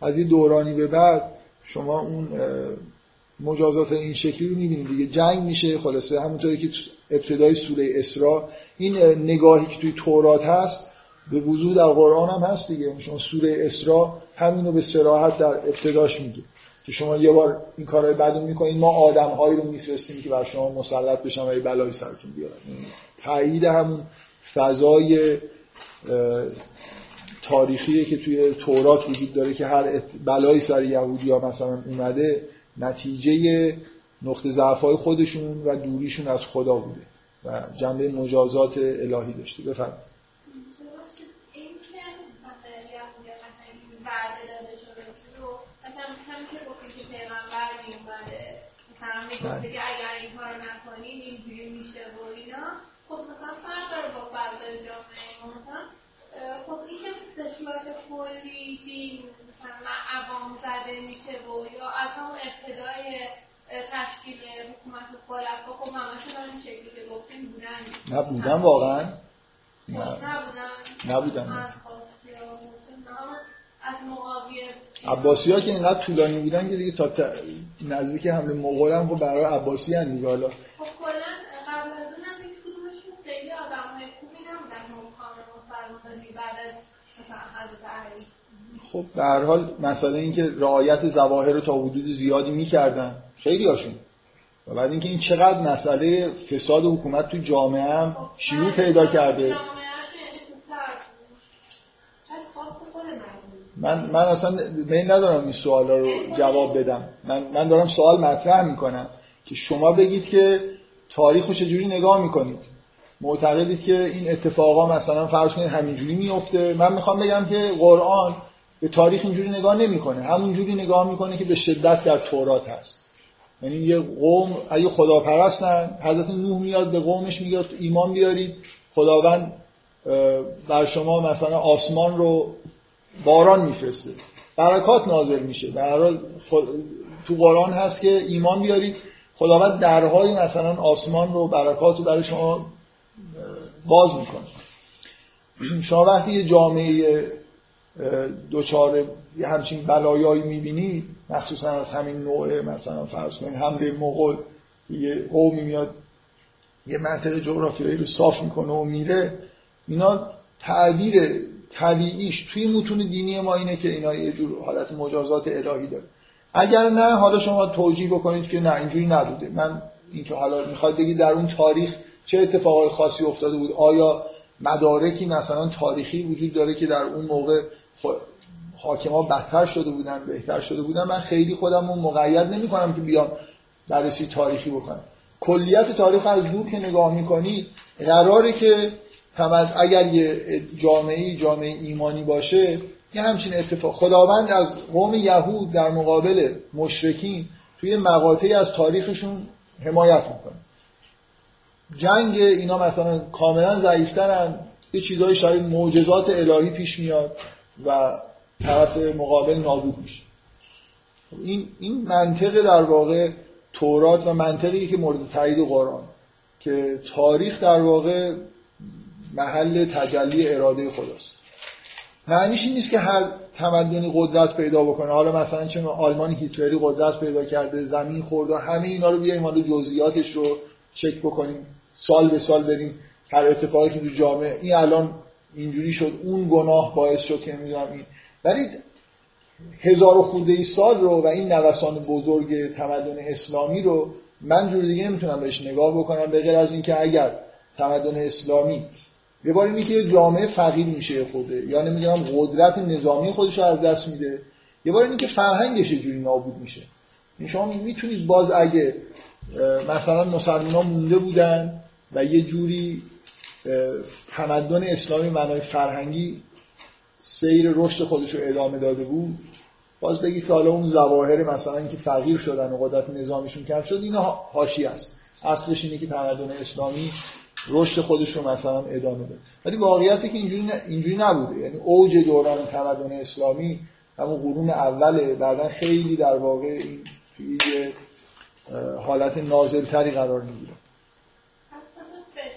از این دورانی به بعد شما اون مجازات این شکلی رو می‌بینید. دیگه جنگ میشه خلاصه همونطوری که ابتدای سوره اسراء. این نگاهی که توی تورات هست به وضوح در قرآن هم هست دیگه. شما سوره اسراء همینو به سراحت در ابتداش میگه که شما یه بار این کارهای بدو می‌کنید ما آدمهایی رو میفرستیم که بر شما مسلط بشن و بلای سرتون بیارن. تایید همون فضای تاریخیه که توی تورات وجود داره که هر بلایی سر یهودی ها مثلا اومده نتیجه نقطه ضعف خودشون و دوریشون از خدا بوده و جنبه مجازات الهی داشته. بفرمایید. خب این که کلی دین مثلا عوام زده میشه و یا از ابتدای تشکیل حکومت خلفا خب همشون شکلی که گفتیم بودن. نبودن واقعا؟ نبودن. نبودن. عباسی ها که اینقدر طولانی بودن که دیگه تا نزدیک حمله مغول هم خب برای عباسی هم دیگه حالا. خب کلا قبل از اون هم هیچ کدومشون خیلی آدم های خوبی نبودن مقام مسلمانی بعد از مثلا خب به هر حال مسئله این که رعایت ظواهر رو تا حدود زیادی می‌کردن. خیلی هاشون. و بعد اینکه این چقدر مسئله فساد حکومت تو جامعه هم شیوع پیدا کرده. من من اصلا این ندارم این سوالا رو جواب بدم. من من دارم سوال مطرح می‌کنم که شما بگید که تاریخ رو چجوری نگاه می‌کنید. معتقدید که این اتفاقا مثلا فرض کنید همینجوری میفته من می‌خوام بگم که قرآن به تاریخ اینجوری نگاه نمی‌کنه. همونجوری نگاه می‌کنه که به شدت در تورات هست. یعنی یه قوم اگه خداپرستن حضرت نوح میاد به قومش میگه ایمان بیارید. خداوند بر شما مثلا آسمان رو باران میفرسته. برکات نازل میشه. به تو قرآن هست که ایمان بیارید. خداوند درهای مثلا آسمان رو برکات رو برای شما باز می‌کنه. [clears throat] شما وقتی یه جامعه دوچار یه همچین بلایایی می‌بینید مخصوصا از همین نوع مثلا فرض کنید حمله مغول یه قومی میاد یه منطقه جغرافیایی رو صاف می‌کنه و میره. اینا تعبیر طبیعیش توی متون دینی ما اینه که اینا یه جور حالت مجازات الهی داره. اگر نه حالا شما توجیه بکنید که نه اینجوری نبوده. من اینکه حالا می‌خواد بگید در اون تاریخ چه اتفاقای خاصی افتاده بود آیا مدارکی مثلا تاریخی وجود داره که در اون موقع حاکما بدتر شده بودن بهتر شده بودن. من خیلی خودم رو مقید نمی کنم که بیام بررسی تاریخی بکنم. کلیت تاریخ از دور که نگاه می‌کنی قراره که اگر یه جامعه جامعه ایمانی باشه یه همچین اتفاق. خداوند از قوم یهود در مقابل مشرکین توی مقاطعی از تاریخشون حمایت می‌کنه. جنگ اینا مثلا کاملا ضعیفترن یه چیزای شاید معجزات الهی پیش میاد. و طرف مقابل نابود میشه. این این منطق در واقع تورات و منطقی که مورد تایید قرآن که تاریخ در واقع محل تجلی اراده خداست. معنیش این نیست که هر تمدنی قدرت پیدا بکنه. حالا مثلا چون آلمان هیتلری قدرت پیدا کرده زمین خورد و همه اینا رو بیایم حالا جزئیاتش رو چک بکنیم. سال به سال بریم هر اتفاقی که تو جامعه. این الان اینجوری شد. اون گناه باعث شد که نمی‌دونم این. ولی هزار و خورده ای سال رو و این نوسان بزرگ تمدن اسلامی رو من جور دیگه نمی‌تونم بهش نگاه بکنم به غیر از اینکه اگر تمدن اسلامی یه بار اینه که جامعه فقیر میشه خوده یا نمی‌دونم قدرت نظامی خودش رو از دست میده. یه بار اینه که فرهنگش جوری نابود میشه. این یعنی شما می‌تونید باز اگه مثلا مسلمان مونده بودن و یه جوری تمدن اسلامی معنای فرهنگی سیر رشد خودش رو ادامه داده بود. باز بگید که حالا اون ظواهر مثلا اینکه فقیر شدن و قدرت نظامیشون کم شد اینا حاشیه است. اصلش اینه که تمدن اسلامی رشد خودش رو مثلا ادامه بده ولی واقعیتی که اینجوری اینجوری نبوده. یعنی اوج دوران تمدن اسلامی همون قرون اوله بعدا خیلی در واقع این توی حالت نازلتری قرار می‌گیره.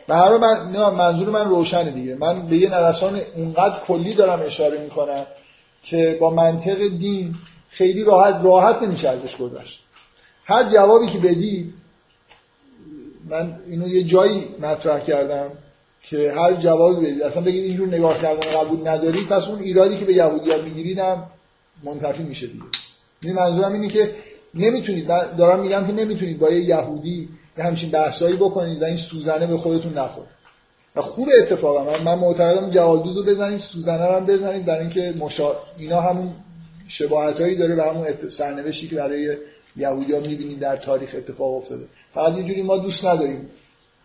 به هر من منظور من روشنه دیگه. من به یه نرسان اونقدر کلی دارم اشاره می‌کنم که با منطق دین خیلی راحت راحت نمیشه ازش گذشت. هر جوابی که بدید من اینو یه جایی مطرح کردم که هر جوابی بدید اصلا بگید اینجور نگاه کردن قبول ندارید پس اون ایرادی که به یهودیان میگیریدم منتفی میشه دیگه. این منظورم اینه که نمی‌تونید دارم میگم که نمی‌تونید با یه یهودی یه همچین بحثایی بکنید و این سوزنه به خودتون نخورد و خوب اتفاقا. من, من معتقدم جوادوز رو بزنید سوزنه رو هم بزنید برای اینکه مشا... اینا همون شباهتایی داره و همون سرنوشتی که برای یهودیا می‌بینید در تاریخ اتفاق افتاده. فقط اینجوری ما دوست نداریم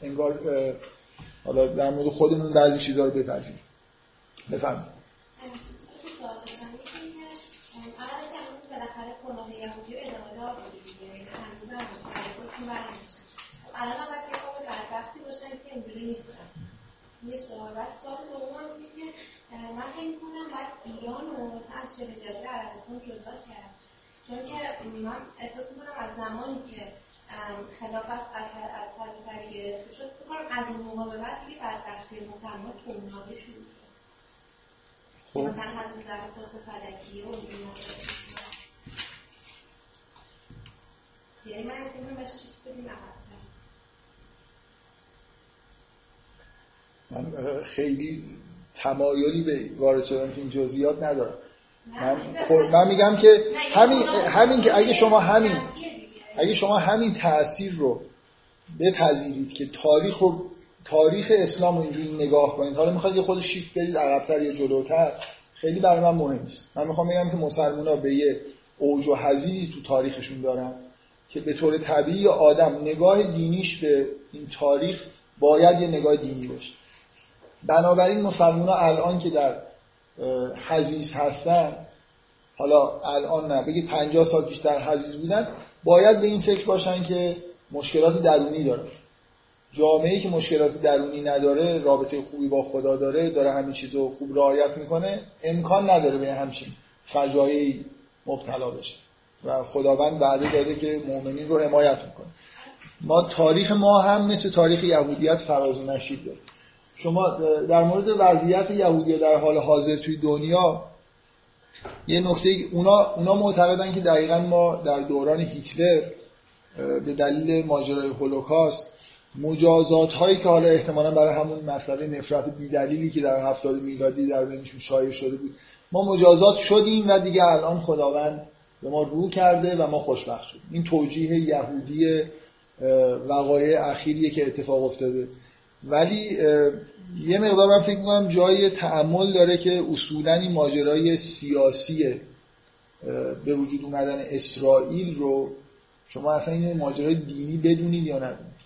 انگار حالا در مورد خودمون بعضی چیزا رو بپذیریم. بفرمایید. الان هم باید قوم بدبختی باشن که اینجوری نیستن نیست بعد سوال دوم اینه که من فکر می‌کنم باید ایران رو از شبه جزیره عربستان جدا کرد. چون که من احساس می‌کنم از زمانی که خلافت از طرف گرفته شد فکر از اون موقع به بعد دیگه بدبختی مسلمان تونابه شروع شد. خب. مثلا از در تاس فلکی و اینجوری یعنی من احساس می‌کنم بهش چیز بدیم من خیلی تمایلی به وارد شدن این جزئیات ندارم. من, من میگم که همین همین که اگه شما همین اگه شما همین تاثیر رو بپذیرید که تاریخ رو تاریخ اسلام رو اینجوری نگاه کنید حالا می‌خواد یه خود شیفت برید عقبتر یا جلوتر خیلی برای من مهم نیست. من می‌خوام بگم که مسلمان به یه اوج و حزیزی تو تاریخشون دارن که به طور طبیعی آدم نگاه دینیش به این تاریخ باید یه نگاه دینی باشه. بنابراین مسلمان ها الان که در حزیز هستن حالا الان نه بگید 50 سال پیش در حزیز بودن باید به این فکر باشن که مشکلات درونی داره. جامعه که مشکلات درونی نداره رابطه خوبی با خدا داره داره همین چیزو خوب رعایت می‌کنه امکان نداره به همچین فجایعی مبتلا بشه. و خداوند وعده داده که مؤمنین رو حمایت می‌کنه. ما تاریخ ما هم مثل تاریخ یهودیت فراز و نشید داره شما در مورد وضعیت یهودی در حال حاضر توی دنیا یه نکته اونا, اونا معتقدن که دقیقا ما در دوران هیتلر به دلیل ماجرای هولوکاست مجازات هایی که حالا احتمالا برای همون مسئله نفرت بیدلیلی که در هفتاد میلادی در بینشون شایع شده بود. ما مجازات شدیم و دیگه الان خداوند به ما رو کرده و ما خوشبخت شدیم. این توجیه یهودی وقایع اخیریه که اتفاق افتاده. ولی یه مقدار من فکر می‌کنم جای تعمل داره که اصولا این ماجرای سیاسی به وجود اومدن اسرائیل رو شما اصلا این ماجرای دینی بدونید یا ندونید؟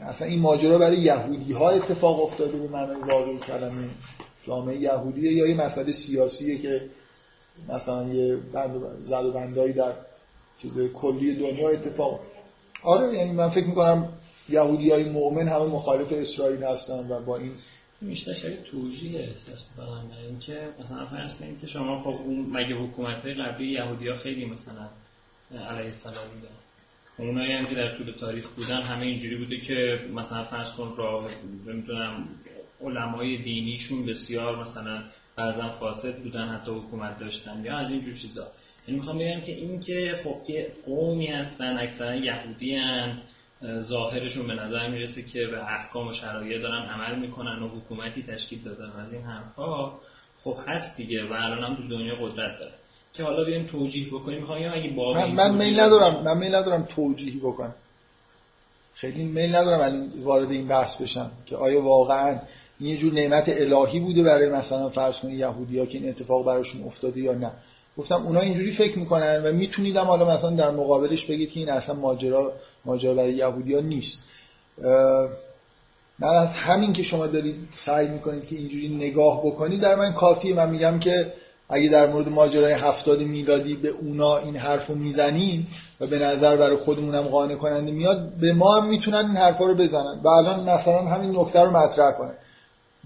اصلا این ماجرا برای یهودی ها اتفاق افتاده به معنای واقعی کلمه جامعه یهودیه یا یه مسئله سیاسیه که مثلا یه بند زد و بندایی در چیز کلی دنیا اتفاق. آره یعنی من فکر می‌کنم یهودی های مؤمن همه مخالف اسرائیل هستن و با این میشه شاید توجیه احساس کنم اینکه مثلا فرض کنید که شما خب اون مگه حکومت قبلی یهودی ها خیلی مثلا علیه السلام بودن. اونایی هم که در طول تاریخ بودن همه اینجوری بوده که مثلا فرض کن راه نمی‌دونم علمای دینیشون بسیار مثلا بعضا فاسد بودن حتی حکومت داشتن یا از اینجور چیزا. یعنی می‌خوام بگم که این که خب قومی هستن اکثرا یهودی هن ظاهرشون به نظر می‌رسه که به احکام و شرایع دارن عمل می‌کنن و حکومتی تشکیل دادن. از این حرفا خب هست دیگه و الان هم تو دنیا قدرت داره. که حالا بیایم توجیه بکنیم. می‌خوام اگه با من, من میل ندارم من میل ندارم توجیه بکنم. خیلی میل ندارم وارد این بحث بشم که آیا واقعا یه جور نعمت الهی بوده برای مثلا فرض کنید یهودیا که این اتفاق براشون افتاده یا نه. گفتم اونا اینجوری فکر می‌کنن و میتونیدم حالا مثلا در مقابلش بگید که این اصلا ماجرا ماجرا برای یهودیا نیست. من از همین که شما دارید سعی می‌کنید که اینجوری نگاه بکنید در من کافیه. من میگم که اگه در مورد ماجرای هفتاد میلادی به اونا این حرف رو می‌زنیم و به نظر برای خودمونم قانع کننده میاد به ما هم می‌تونن این حرفا رو بزنن. و الان مثلا همین نکته رو مطرح کنن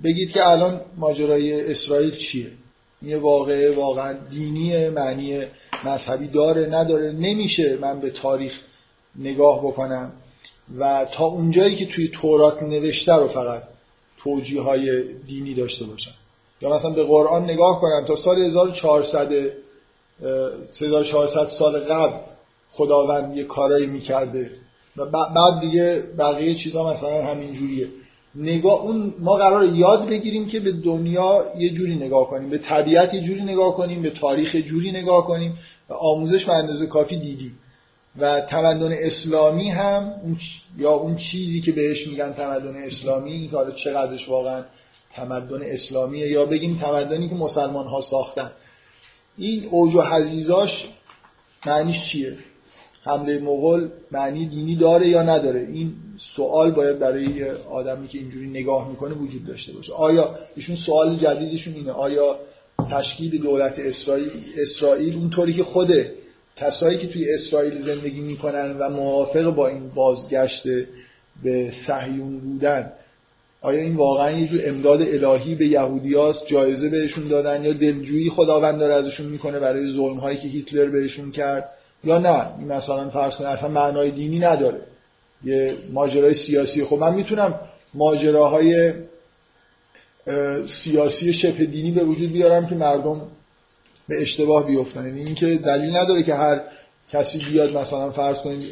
بگید که الان ماجرای اسرائیل چیه؟ یه واقعه واقعا دینی معنی مذهبی داره نداره نمیشه من به تاریخ نگاه بکنم. و تا اونجایی که توی تورات نوشته رو فقط توجیه های دینی داشته باشم. یا مثلا به قرآن نگاه کنم تا سال 1400 1400 سال قبل خداوند یه کارایی می‌کرده. و بعد دیگه بقیه چیزها مثلا همین جوریه نگاه اون ما قرار یاد بگیریم که به دنیا یه جوری نگاه کنیم به طبیعت یه جوری نگاه کنیم به تاریخ جوری نگاه کنیم و آموزش به اندازه کافی دیدیم. و تمدن اسلامی هم یا اون چیزی که بهش میگن تمدن اسلامی که حالا چقدرش واقعا تمدن اسلامیه یا بگیم تمدنی که مسلمان ها ساختن. این اوج و حزیزاش معنیش چیه؟ حمله مغول معنی دینی داره یا نداره؟ این سوال باید برای آدمی که اینجوری نگاه می‌کنه وجود داشته باشه. آیا ایشون سوال جدیدشون اینه؟ آیا تشکیل دولت اسرائیل اسرائیل اونطوری که خود کسایی که توی اسرائیل زندگی می‌کنن و موافق با این بازگشت به صهیون بودن آیا این واقعا یه جور امداد الهی به یهودیاست جایزه بهشون دادن یا دلجویی خداوند داره ازشون می‌کنه برای ظلم هایی که هیتلر بهشون کرد؟ یا نه؟ مثلا فرض کنید اصلا معنای دینی نداره. یه ماجرای سیاسی. خب من می‌تونم ماجراهای سیاسی شبه دینی به وجود بیارم که مردم به اشتباه بیفتن. یعنی اینکه دلیل نداره که هر کسی بیاد مثلا فرض کنید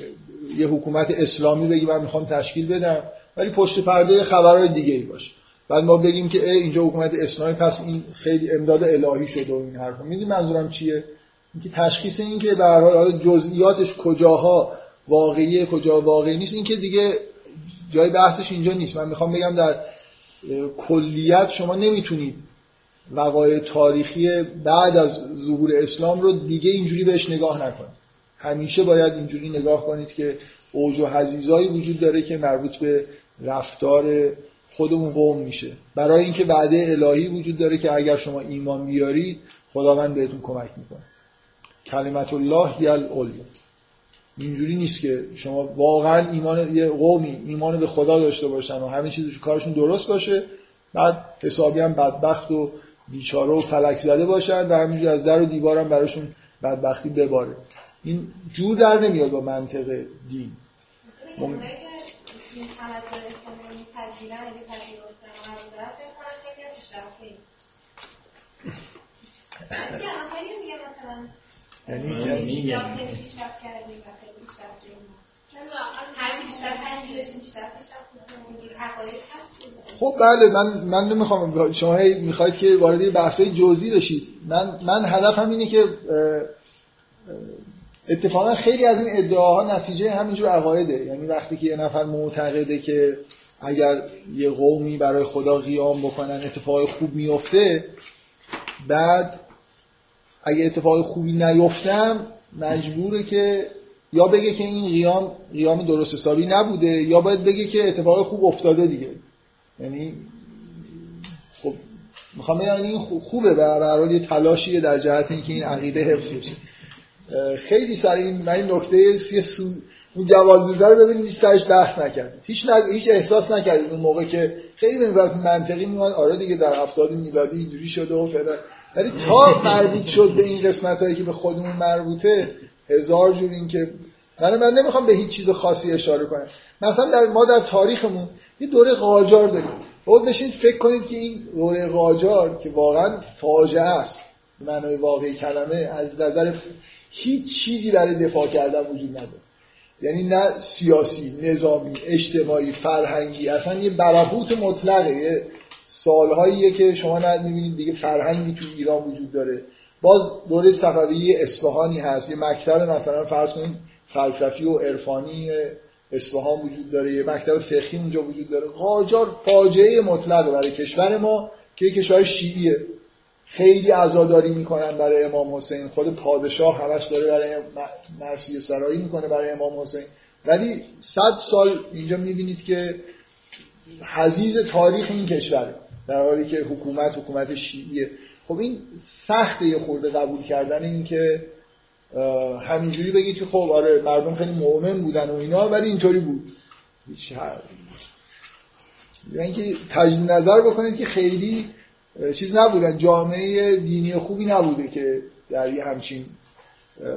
یه حکومت اسلامی بگی من می‌خوام تشکیل بدم ولی پشت پرده خبرهای دیگه ای باشه بعد ما بگیم که اینجا حکومت اسلامی پس این خیلی امداد الهی شده و این حرفا. می‌دونی منظورم چیه؟ اینکه تشخیص این که به هر حال جزئیاتش کجاها واقعیه کجا واقعی نیست این که دیگه جای بحثش اینجا نیست. من می‌خوام بگم در کلیت شما نمی‌تونید وقایع تاریخی بعد از ظهور اسلام رو دیگه اینجوری بهش نگاه نکنید. همیشه باید اینجوری نگاه کنید که اوج و حزیزایی وجود داره که مربوط به رفتار خودمون قوم میشه. برای اینکه وعده الهی وجود داره که اگر شما ایمان بیارید خداوند بهتون کمک می‌کنه. کلمت الله یل اینجوری نیست که شما واقعا ایمان یه قومی ایمان به خدا داشته باشن و همه چیزش کارشون درست باشه بعد حسابی هم بدبخت و بیچاره و فلک زده باشن و همینجور از در و دیوارم براشون بدبختی بباره. این جور در نمیاد با منطق دین. این [laughs] یعنی عقاید هست؟ خب بله من من نمی‌خوام شما هی می‌خواید که وارد بحثای جزئی بشید من من هدفم اینه که اتفاقا خیلی از این ادعاها نتیجه همینجور عقایده. یعنی وقتی که یه نفر معتقده که اگر یه قومی برای خدا قیام بکنن اتفاق خوب میفته بعد اگه اتفاق خوبی نیفتم مجبوره که یا بگه که این قیام قیام درست حسابی نبوده یا باید بگه که اتفاق خوب افتاده دیگه. یعنی خب می‌خوام بگم این خو- خوبه به هر یه تلاشیه در جهت اینکه این عقیده حفظ بشه. خیلی سر این من این نکته سی سو اون جوالدوزه رو ببینید هیچ سرش بحث نکردید هیچ نگ... هیچ احساس نکردید اون موقع که خیلی به نظر منطقی میاد. آره دیگه در هفتاد میلادی اینجوری شده و فعلا ولی تا مربوط شد به این قسمت هایی که به خودمون مربوطه هزار جور این که من من نمی‌خوام به هیچ چیز خاصی اشاره کنم. مثلا در ما در تاریخمون یه دوره قاجار داریم. بود بشین فکر کنید که این دوره قاجار که واقعا فاجعه است. معنای واقعی کلمه از نظر هیچ چیزی برای دفاع کردن وجود نداره. یعنی نه سیاسی نظامی اجتماعی فرهنگی اصلا یه برهوت مطلقه یه سالهاییه که شما نه می‌بینید دیگه فرهنگی تو ایران وجود داره. باز دوره صفوی اصفهانی هست. یه مکتب مثلا فرض کنید فلسفی و عرفانی اصفهان وجود داره. یه مکتب فقهی اونجا وجود داره. قاجار فاجعه مطلقه برای کشور ما که کشور شیعیه. خیلی عزاداری می‌کنن برای امام حسین. خود پادشاه همش داره برای مرسی سرایی می‌کنه برای امام حسین. ولی صد سال اینجا می‌بینید که حزیز تاریخ این کشوره در حالی که حکومت حکومت شیعیه. خب این سخته یه خورده قبول کردن این که همینجوری بگید که خب آره مردم خیلی مؤمن بودن و اینا ولی اینطوری بود. یعنی اینکه تجدید نظر بکنید که خیلی چیز نبودن. جامعه دینی خوبی نبوده که در یه همچین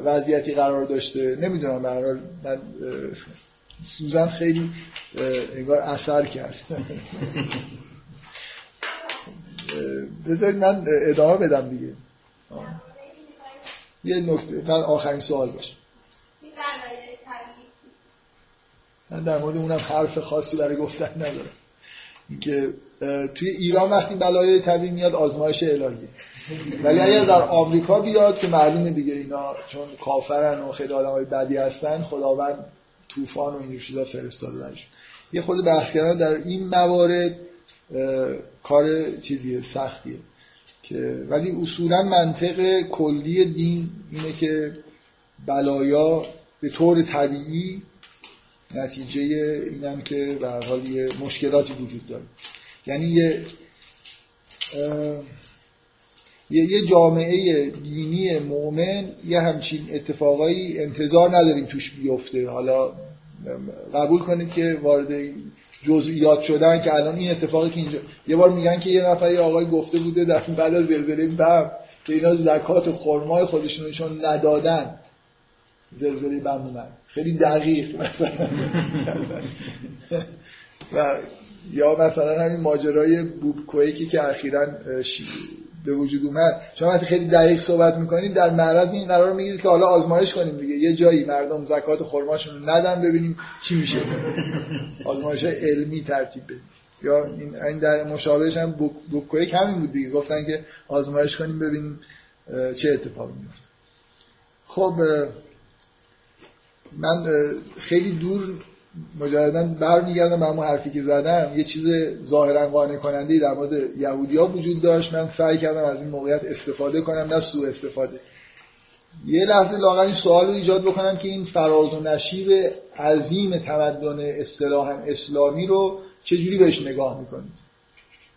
وضعیتی قرار داشته. نمی‌دونم به من سوزن خیلی انگار اثر کرد. [laughs] بذارید من ادامه بدم دیگه. آه. یه نکته. من آخرین سوال باشه من در مورد اونم حرف خاصی برای گفتن ندارم. اینکه اه، توی ایران وقتی بلای طبیعی میاد آزمایش الهیه ولی اگر در آمریکا بیاد که معلومه دیگه اینا چون کافرن و خیلی آدمای بدی هستن خداوند طوفان و این چیزا فرستاده یه خود بحث کردن در این موارد کار چیزیه سختیه که ولی اصولا منطق کلی دین اینه که بلایا به طور طبیعی نتیجه اینم که به حال یه مشکلاتی وجود داره. یعنی یه یه جامعه دینی مؤمن یه همچین اتفاقایی انتظار نداریم توش بیفته. حالا قبول کنید که وارد جزئیات شدن که الان این اتفاقی که اینجا یه بار میگن که یه نفر یه آقای گفته بوده در بعد از زلزله بم که اینا زکات خرمای خودشونشون ندادن. زلزله بم اومد. خیلی دقیق. مثلا [laughs] و یا مثلا همین ماجرای بوب کویکی که اخیرا به وجود اومد. شما وقتی خیلی دقیق صحبت می‌کنید در معرض این قرار می‌گیرید که حالا آزمایش کنیم دیگه. یه جایی مردم زکات خرماشون رو ندن ببینیم چی میشه. آزمایش علمی ترتیب بدیم. یا این در مشابهش هم بوک, بوک کویک همین بود دیگه. گفتن که آزمایش کنیم ببینیم چه اتفاقی میفته خب من خیلی دور مجددا برمیگردم به همون حرفی که زدم. یه چیز ظاهرا قانع کننده در مورد یهودیا وجود داشت. من سعی کردم از این موقعیت استفاده کنم نه سوء استفاده. یه لحظه لاغر این سوال رو ایجاد بکنم که این فراز و نشیب عظیم تمدن اصطلاحا اسلامی رو چجوری بهش نگاه می‌کنید؟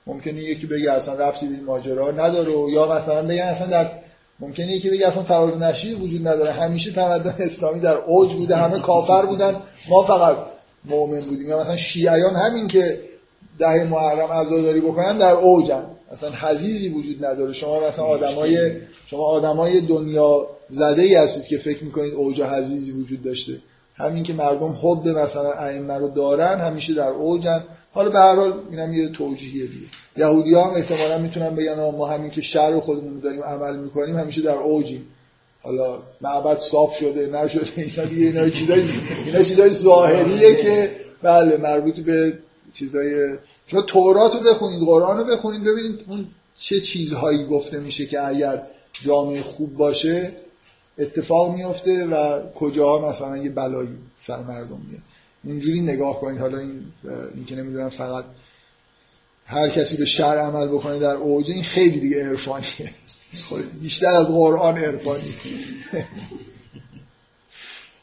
ممکنه یکی بگه اصلا ربطی به ماجرا نداره یا مثلا بگه اصلا در ممکنه یکی بگه اصلا فراز و نشیب وجود نداره. همیشه تمدن اسلامی در اوج بوده همه کافر بودن. ما فقط مؤمن بودیم. یا مثلا شیعیان همین که ده محرم عزاداری بکنن در اوجن. اصلا حزیزی وجود نداره. شما مثلا آدمای شما آدمای دنیا زده ای هستید که فکر می‌کنید اوج حزیزی وجود داشته. همین که مردم حب مثلا ائمه رو دارن همیشه در اوجن. حالا به هر حال اینم یه توجیهیه دیگه. یهودی هم احتمالا می‌تونن بگن ما همین که شر خودمون داریم عمل می‌کنیم همیشه در اوجیم. حالا معبد صاف شده نشده اینا دیگه اینا چیزای اینا چیزای ظاهریه که بله مربوط به چیزای شما تورات رو بخونید قرآن رو بخونید ببینید اون چه چیزهایی گفته میشه که اگر جامعه خوب باشه اتفاق میفته و کجاها مثلا یه بلایی سر مردم میاد. اینجوری نگاه کنید. حالا این, این که نمی‌دونم فقط هر کسی به شر عمل بکنه در اوج این خیلی دیگه عرفانیه. بیشتر از قرآن عرفانی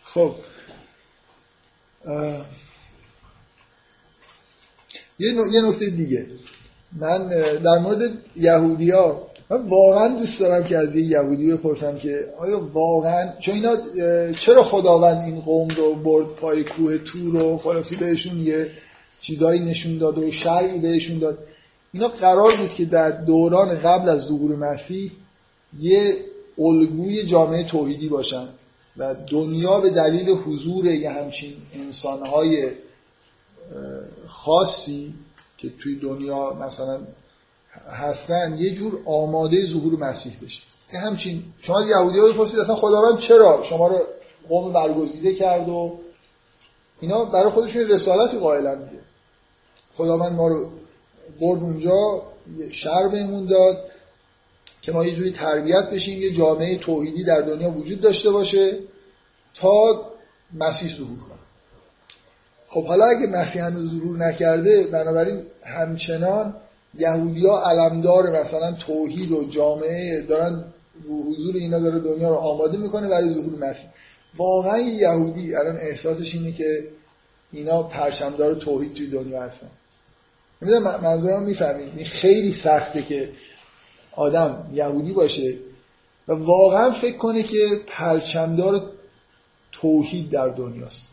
خب. یه نکته دیگه. من در مورد یهودی ها من واقعا دوست دارم که از یه یهودی بپرسم که آیا واقعا چون اینا چرا خداوند این قوم رو برد پای کوه تور و خلاصی بهشون یه چیزایی نشون داد و شرعی بهشون داد؟ اینا قرار بود که در دوران قبل از ظهور مسیح یه الگوی جامعه توحیدی باشن و دنیا به دلیل حضور یه همچین انسانهای خاصی که توی دنیا مثلا هستن یه جور آماده ظهور مسیح بشه. که همچین شما یهودی ها بپرسید اصلا خداوند چرا شما رو قوم برگزیده کرد و اینا برای خودشون رسالتی قائلن دیگه. خداوند ما رو برد اونجا شر بهمون داد که ما یه جوری تربیت بشیم یه جامعه توحیدی در دنیا وجود داشته باشه تا مسیح ظهور کنه. خب حالا اگه مسیح هنوز ظهور نکرده بنابراین همچنان یهودیا علمدار مثلا توحید و جامعه دارن حضور اینا داره دنیا رو آماده می‌کنه برای ظهور مسیح. واقعا یهودی الان احساسش اینه که اینا پرچمدار توحید توی دنیا هستن. نمی‌دونم منظورم می‌فهمید این خیلی سخته که آدم یهودی باشه و واقعا فکر کنه که پرچمدار توحید در دنیاست.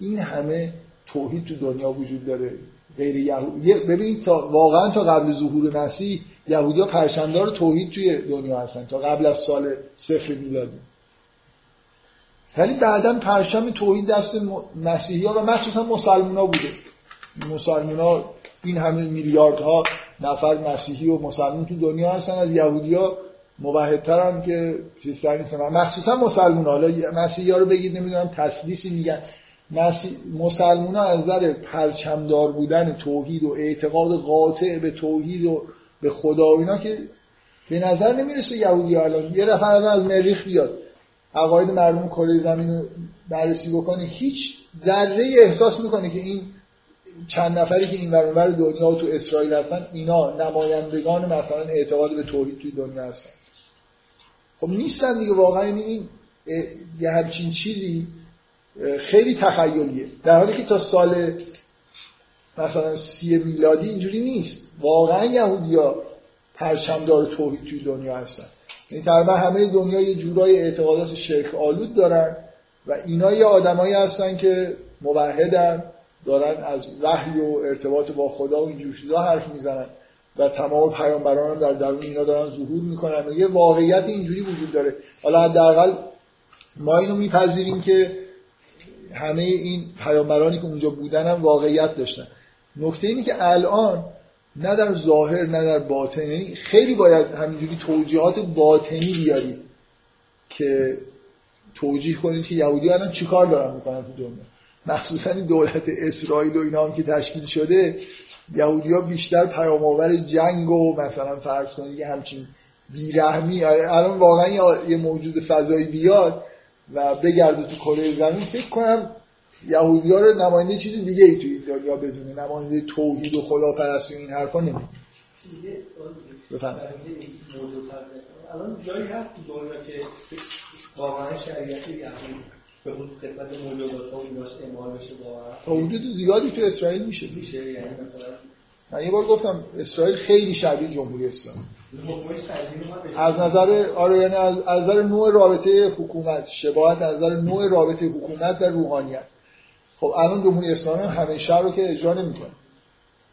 این همه توحید تو دنیا وجود داره. غیر یهودی ببینید تا واقعا تا قبل ظهور مسیح یهودیا پرچمدار توحید توی دنیا هستن تا قبل از سال صفر میلادی. ولی بعدا پرچم توحید دست مسیحی ها و مخصوصا مسلمان ها بوده. مسلمان ها این همه میلیاردها نفر مسیحی و مسلمان تو دنیا هستن از یهودی ها موحدتر که چیزتر نیستن مخصوصا مسلمان حالا مسیحی ها رو بگید نمی‌دونم تسلیسی میگن. مسلمان از نظر پرچمدار بودن توحید و اعتقاد قاطع به توحید و به خدا و اینا که به نظر نمی‌رسه یهودی الان. یه نفر از مریخ بیاد. عقاید مردم کره زمین رو بررسی بکنه. هیچ ذره احساس می‌کنه که این چند نفری که این ور دنیا و تو اسرائیل هستن اینا نمایندگان مثلا اعتقاد به توحید توی دنیا هستن. خب نیستن دیگه. واقعا این یه همچین چیزی خیلی تخیلیه. در حالی که تا سال مثلا سی میلادی اینجوری نیست. واقعا یهودیا پرچمدار توحید توی دنیا هستن. یعنی تقریبا همه دنیا یه جورای اعتقادات شرک آلود دارن و اینا یه آدمایی هستن که موحدن دارن از وحی و ارتباط با خدا و اینجور چیزا حرف می‌زنن و تمام پیامبران هم در درون اینا دارن ظهور می‌کنن و یه واقعیت اینجوری وجود داره. حالا حداقل ما اینو میپذیریم که همه این پیامبرانی که اونجا بودن هم واقعیت داشتن. نکته اینه که الان نه در ظاهر نه در باطن. یعنی خیلی باید همینجوری توجیهات باطنی بیارید که توجیه کنید که یهودی الان چیکار دارن می‌کنن تو دنیا؟ مخصوصا دولت اسرائیل و اینا هم که تشکیل شده یهودی ها بیشتر پیامآور جنگ و مثلا فرض کنید یه همچین بیرحمی. الان واقعا یه موجود فضایی بیاد و بگرده تو کره زمین فکر کنم یهودی ها رو نماینده چیز دیگه ای توی این دنیا بدونه. نماینده توحید و خداپرستی این حرفا نمی‌دونه. الان جایی هست تو دنیا که واقعا شریعت یهودی به اون خدمت موجودات ها اوناش اعمال بشه واقعا؟ حدود زیادی تو اسرائیل میشه. میشه یعنی مثلا من یه بار گفتم اسرائیل خیلی شبیه جمهوری اسلامی از نظر آره یعنی از, نظر نوع رابطه حکومت شباهت از نظر نوع رابطه حکومت و روحانیت. خب الان جمهوری اسلامی هم همه شهر رو که اجرا نمی‌کنه.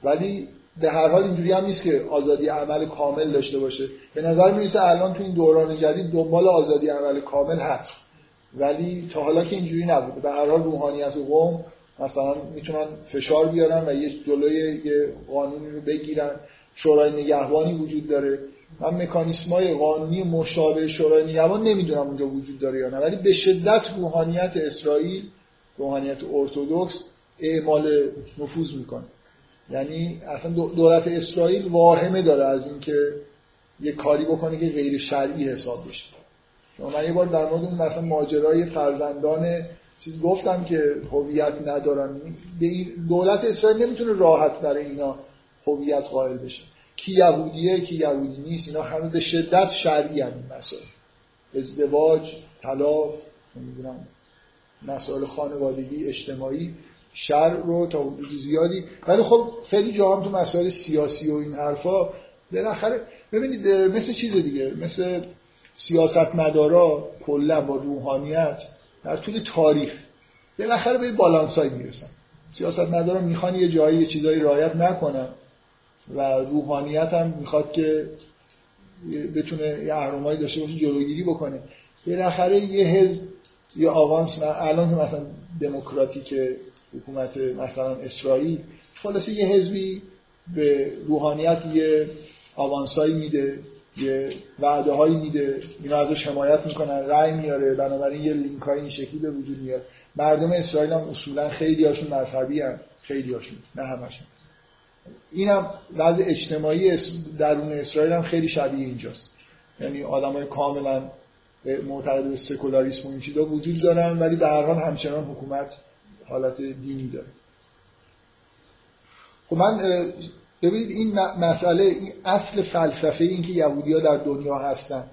ولی به هر حال اینجوری هم نیست که آزادی عمل کامل داشته باشه. به نظر می‌رسه الان تو این دوران جدید دنبال آزادی عمل کامل هست. ولی تا حالا که اینجوری نبوده. به هر حال روحانیت و قوم مثلا می‌تونن فشار بیارن و یه جلوی یه قانونی رو بگیرن. شورای نگهبانی وجود داره. من مکانیسمای قانونی مشابه شورای نگهبان نمی‌دونم اونجا وجود داره یا نه. ولی به شدت روحانیت اسرائیل روحانیت ارتودکس اعمال نفوذ می‌کنه. یعنی اصلا دولت اسرائیل واهمه داره از اینکه یه کاری بکنه که غیر شرعی حساب بشه. من یه بار در مورد مثلا ماجرای فرزندان چیز گفتم که هویت ندارن. به این دولت اسرائیل نمی‌تونه راحت برای اینا هویت قائل بشه. کی یهودیه کی یهودی نیست اینا همه به شدت شرعی هم این مسائل. ازدواج طلاق نمی‌دونم مسائل خانوادگی اجتماعی شر رو تا زیادی. ولی خب خیلی جا تو مسائل سیاسی و این حرفا بالاخره ببینید مثل چیز دیگه مثل سیاست مدارا کلا با روحانیت در طول تاریخ. بالاخره به بالانسای می‌رسن. سیاست مدارا می‌خوان یه جایی یه چیزایی رعایت نکنن. و روحانیت هم می‌خواد که بتونه یه اهرمایی داشته باشه جلوگیری بکنه. بالاخره یه حزب یه آوانس. الان که مثلا دموکراتیک حکومت مثلا اسرائیل خلاصه یه حزبی به روحانیت یه آوانسایی میده. یه وعده هایی میده. اینا ازش حمایت می‌کنن رأی میاره. بنابراین یه لینک های این شکلی به وجود میاد. مردم اسرائیل هم اصولا خیلی هاشون مذهبی هم خیلی هاشون نه همشون. این هم وضع اجتماعی درون اسرائیل هم خیلی شبیه اینجاست. یعنی آدم های کاملا معتقد به سکولاریسم و این چیزا وجود دارن ولی هر حال همچنان حکومت حالت دینی داره. خب من ببینید این مسئله این اصل فلسفه این که یهودی ها در دنیا هستن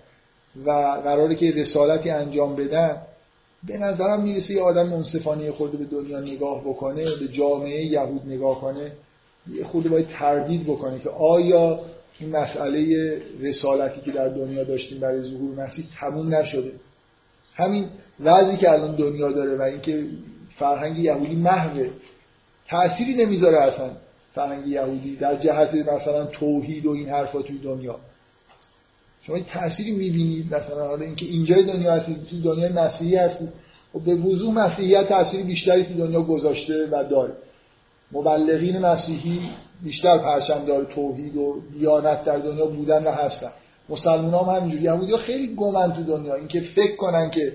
و قراره که رسالتی انجام بدن به نظرم می‌رسه یه آدم منصفانه خود به دنیا نگاه بکنه به جامعه یهود نگاه کنه یه خود باید تردید بکنه که آیا این مسئله رسالتی که در دنیا داشتیم برای ظهور مسیح تموم نشده. همین وضعی که الان دنیا داره و اینکه فرهنگ یهودی محوه تأثیری نمی‌ذاره اصلا. فرهنگ یهودی در جهت مثلا توحید و این حرفا توی دنیا. شما تأثیری می‌بینید مثلا حالا اینکه اینجای دنیا هستید توی دنیای مسیحی هستید. و خب به وضوح مسیحیت تأثیری بیشتری توی دنیا گذاشته و داره. مبلغین مسیحی بیشتر پرچم داره توحید و دیانت در دنیا بودن و هستن. مسلمان هم همینجوری یهودی خیلی گمن تو دنیا. اینکه فکر کنن که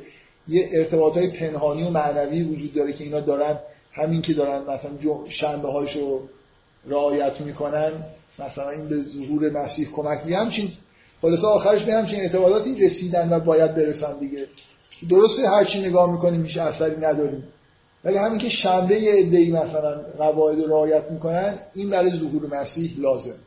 یه ارتباط های پنهانی و معنوی وجود داره که اینا دارن همین که دارن مثلا شنبه هاشو رعایت می‌کنن مثلا این به ظهور مسیح کمک می همچین خلاصه آخرش به همچین اعتقاداتی رسیدن و باید برسن دیگه. درسته هرچی نگاه می‌کنیم میشه اثری نداریم. ولی همین که شنبه یه مثلا قواعد رو رعایت می‌کنن این برای ظهور مسیح لازم.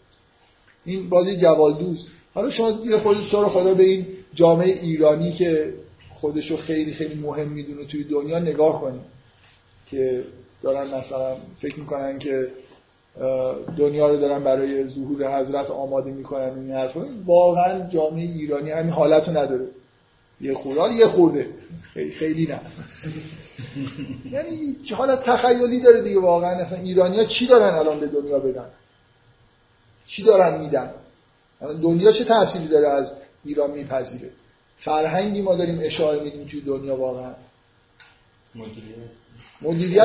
این بازی جوالدوز حالا شما یه خود تو رو خدا به این جامعه ایرانی که خودشو خیلی خیلی مهم می‌دونه توی دنیا نگاه کنید. که دارن مثلا فکر می‌کنن که دنیا رو دارن برای ظهور حضرت آماده می‌کنن این حرفا. واقعا جامعه ایرانی همین حالت رو نداره. یه خورده یه خورده. خیلی نه. [laughs] یعنی حالت تخیلی داره دیگه واقعا. اصلا ایرانی ها چی دارن الان به دنیا بدن؟ چی دارن میدن؟ دنیا چه تأثیری داره از ایران میپذیره؟ فرهنگی ما داریم اشاره میدیم توی دنیا واقعا. مدیریت.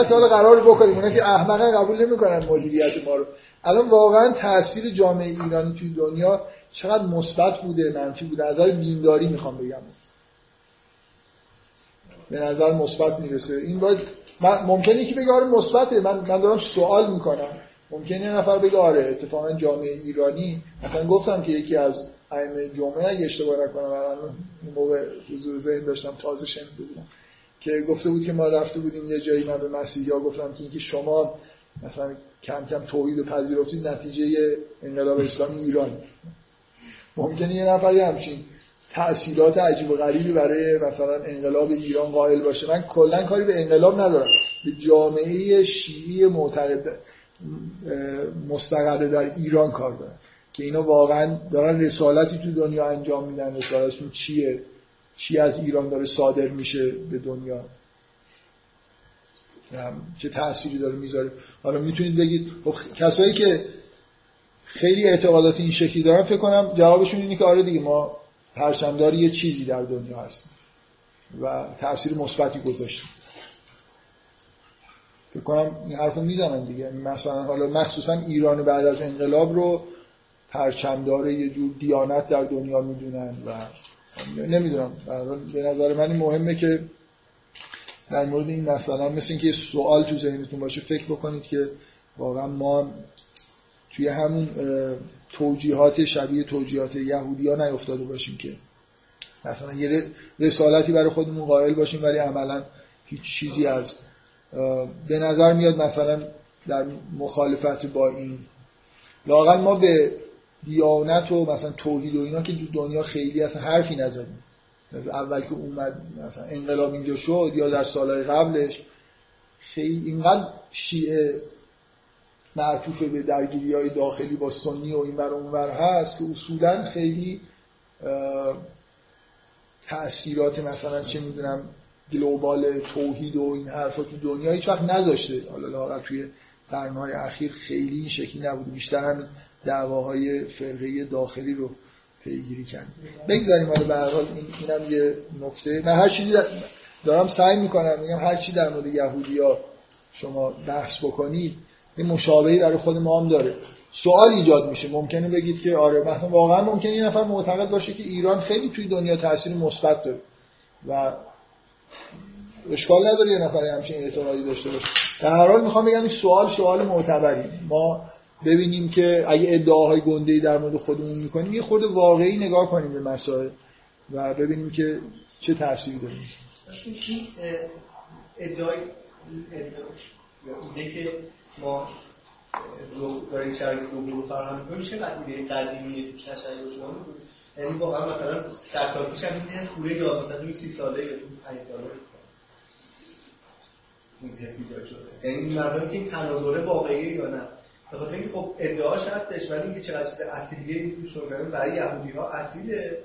حالا قرار بکنیم. اونا که احمقا قبول نمی‌کنن مدیریت ما رو. الان واقعا تاثیر جامعه ایرانی توی دنیا چقدر مثبت بوده منفی بوده؟ از نظر دینداری می‌خوام بگم. به نظر مثبت می‌رسه. این باید ممکنه که بگه آره مثبته. من من دارم سوال می‌کنم. ممکنه یه نفر بگه آره اتفاقا جامعه ایرانی مثلا گفتم که یکی از ائمه جمعه اگه اشتباه نکنم الان موقع حضور ذهن داشتم تازه شنیده که گفته بود که ما رفته بودیم یه جایی من به مسیحا گفتم که اینکه شما مثلا کم کم توحید و پذیرفتید نتیجه انقلاب اسلامی ایران. ممکنه یه نفری همچین تأثیرات عجیب و غریبی برای مثلا انقلاب ایران قائل باشه. من کلا کاری به انقلاب ندارم. به جامعه شیعی معتقد مستقره در ایران کار دارم. که اینا واقعا دارن رسالتی تو دنیا انجام میدن. رسالتشون چیه؟ چی از ایران داره صادر میشه به دنیا. چه تأثیری داره می‌ذاره. حالا می‌تونید بگید خب کسایی که خیلی اعتقادات این شکلی دارن فکر کنم جوابشون اینه که آره دیگه ما پرچمداری یه چیزی در دنیا هست و تاثیر مثبتی گذاشته فکر کنم این حرف رو می‌زنن دیگه. مثلا حالا مخصوصا ایران بعد از انقلاب رو پرچمدار یه جور دیانت در دنیا می‌دونن و نمی‌دونم. به نظر من مهمه که در مورد این مثلا مثل اینکه سوال تو ذهنتون باشه فکر بکنید که واقعا ما توی همون توجیهات شبیه توجیهات یهودی ها نیفتاده باشیم که مثلا یه رسالتی برای خودمون قائل باشیم ولی عملا هیچ چیزی از به نظر میاد مثلا در مخالفت با این لاقل ما به دیانت و مثلا توحید و اینا که تو دنیا خیلی اصلا حرفی نزدیم. از اول که اومد مثلا انقلاب اینجا شد یا در سالهای قبلش خیلی اینقدر شیعه معطوف به درگیری های داخلی با سنی و این بر اونور هست که اصولا خیلی تأثیرات مثلا چه می‌دونم گلوبال توحید و این حرفا تو دنیا هیچ وقت نذاشته حالا لاغر توی قرنهای اخیر خیلی این شکلی نبود. بیشتر هم دعواهای فرقه داخلی رو پیگیری کردیم بگذاریم حالا به هر حال این اینم یه نکته. من هر چیزی دارم سعی می‌کنم. میگم هر چی در مورد یهودیا شما بحث بکنید یه مشابهی برای خود ما هم داره. سوال ایجاد میشه. ممکنه بگید که آره مثلا واقعا ممکنه یه نفر معتقد باشه که ایران خیلی توی دنیا تاثیر مثبت داره و اشکال نداره یه نفر همچین اعتقادی داشته باشه. در هر حال می‌خوام بگم این سوال سوال معتبری. ما ببینیم که اگه ادعاهای گنده در مورد خودمون می‌کنیم یه خود واقعی نگاه کنیم به مسائل و ببینیم که چه تأثیری داره. ادعای ایده که ما داریم شرایط رو فراهم می‌کنیم چقدر ایده قدیمیه تو تشیع شما یعنی واقعا مثلا در تاکیش هم این کوره 11 سی ساله یا 5 ساله یعنی مردم که این تناظر واقعیه یا نه؟ بخاطر اینکه خب ادعاش هستش ولی اینکه چقدر چیز اصلیه این توش برای یهودی ها اصیله.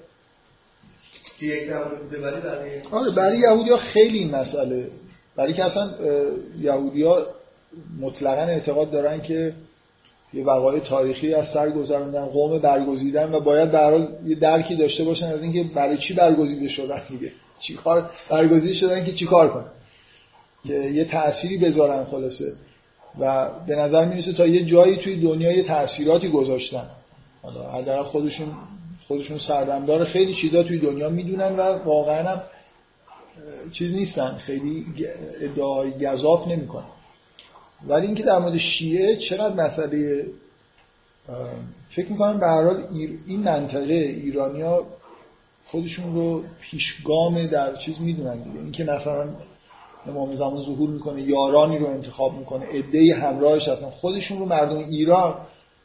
که یک زمان بوده ولی برای آره برای یهودی ها خیلی این مسئله. برای که اصلا یهودی ها مطلقا اعتقاد دارن که یه وقایع تاریخی از سر گذروندن قوم برگزیدن و باید به یه درکی داشته باشن از اینکه برای چی برگزیده شدن دیگه. چیکار برگزیده شدن که چیکار کنن. که یه تأثیری بذارن خلاصه. و به نظر می‌رسه تا یه جایی توی دنیا یه تأثیراتی گذاشتن. حالا حداقل خودشون خودشون سردمدار خیلی چیزا توی دنیا می‌دونن و واقعا هم چیز نیستن. خیلی ادعای گذاف نمی‌کنن. ولی اینکه در مورد شیعه چقدر مسئله فکر می‌کنم به هر حال این منطقه ایرانیا خودشون رو پیشگام در چیز می‌دونن دیگه. اینکه مثلا امام زمان ظهور می‌کنه یارانی رو انتخاب می‌کنه عده همراهش هستن. خودشون رو مردم ایران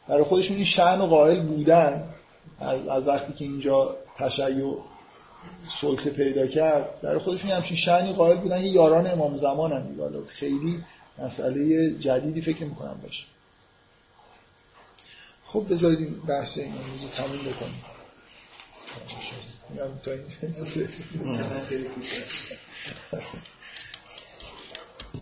برای خودشون این شأن و قائل بودن. از, وقتی که اینجا تشیع سلطه پیدا کرد برای خودشون همچین شأنی قائل بودن. که یاران امام زمان هم خیلی مسئله جدیدی فکر می‌کنم باشه. خب بذارید این بحث این رو تموم بکنیم. تا این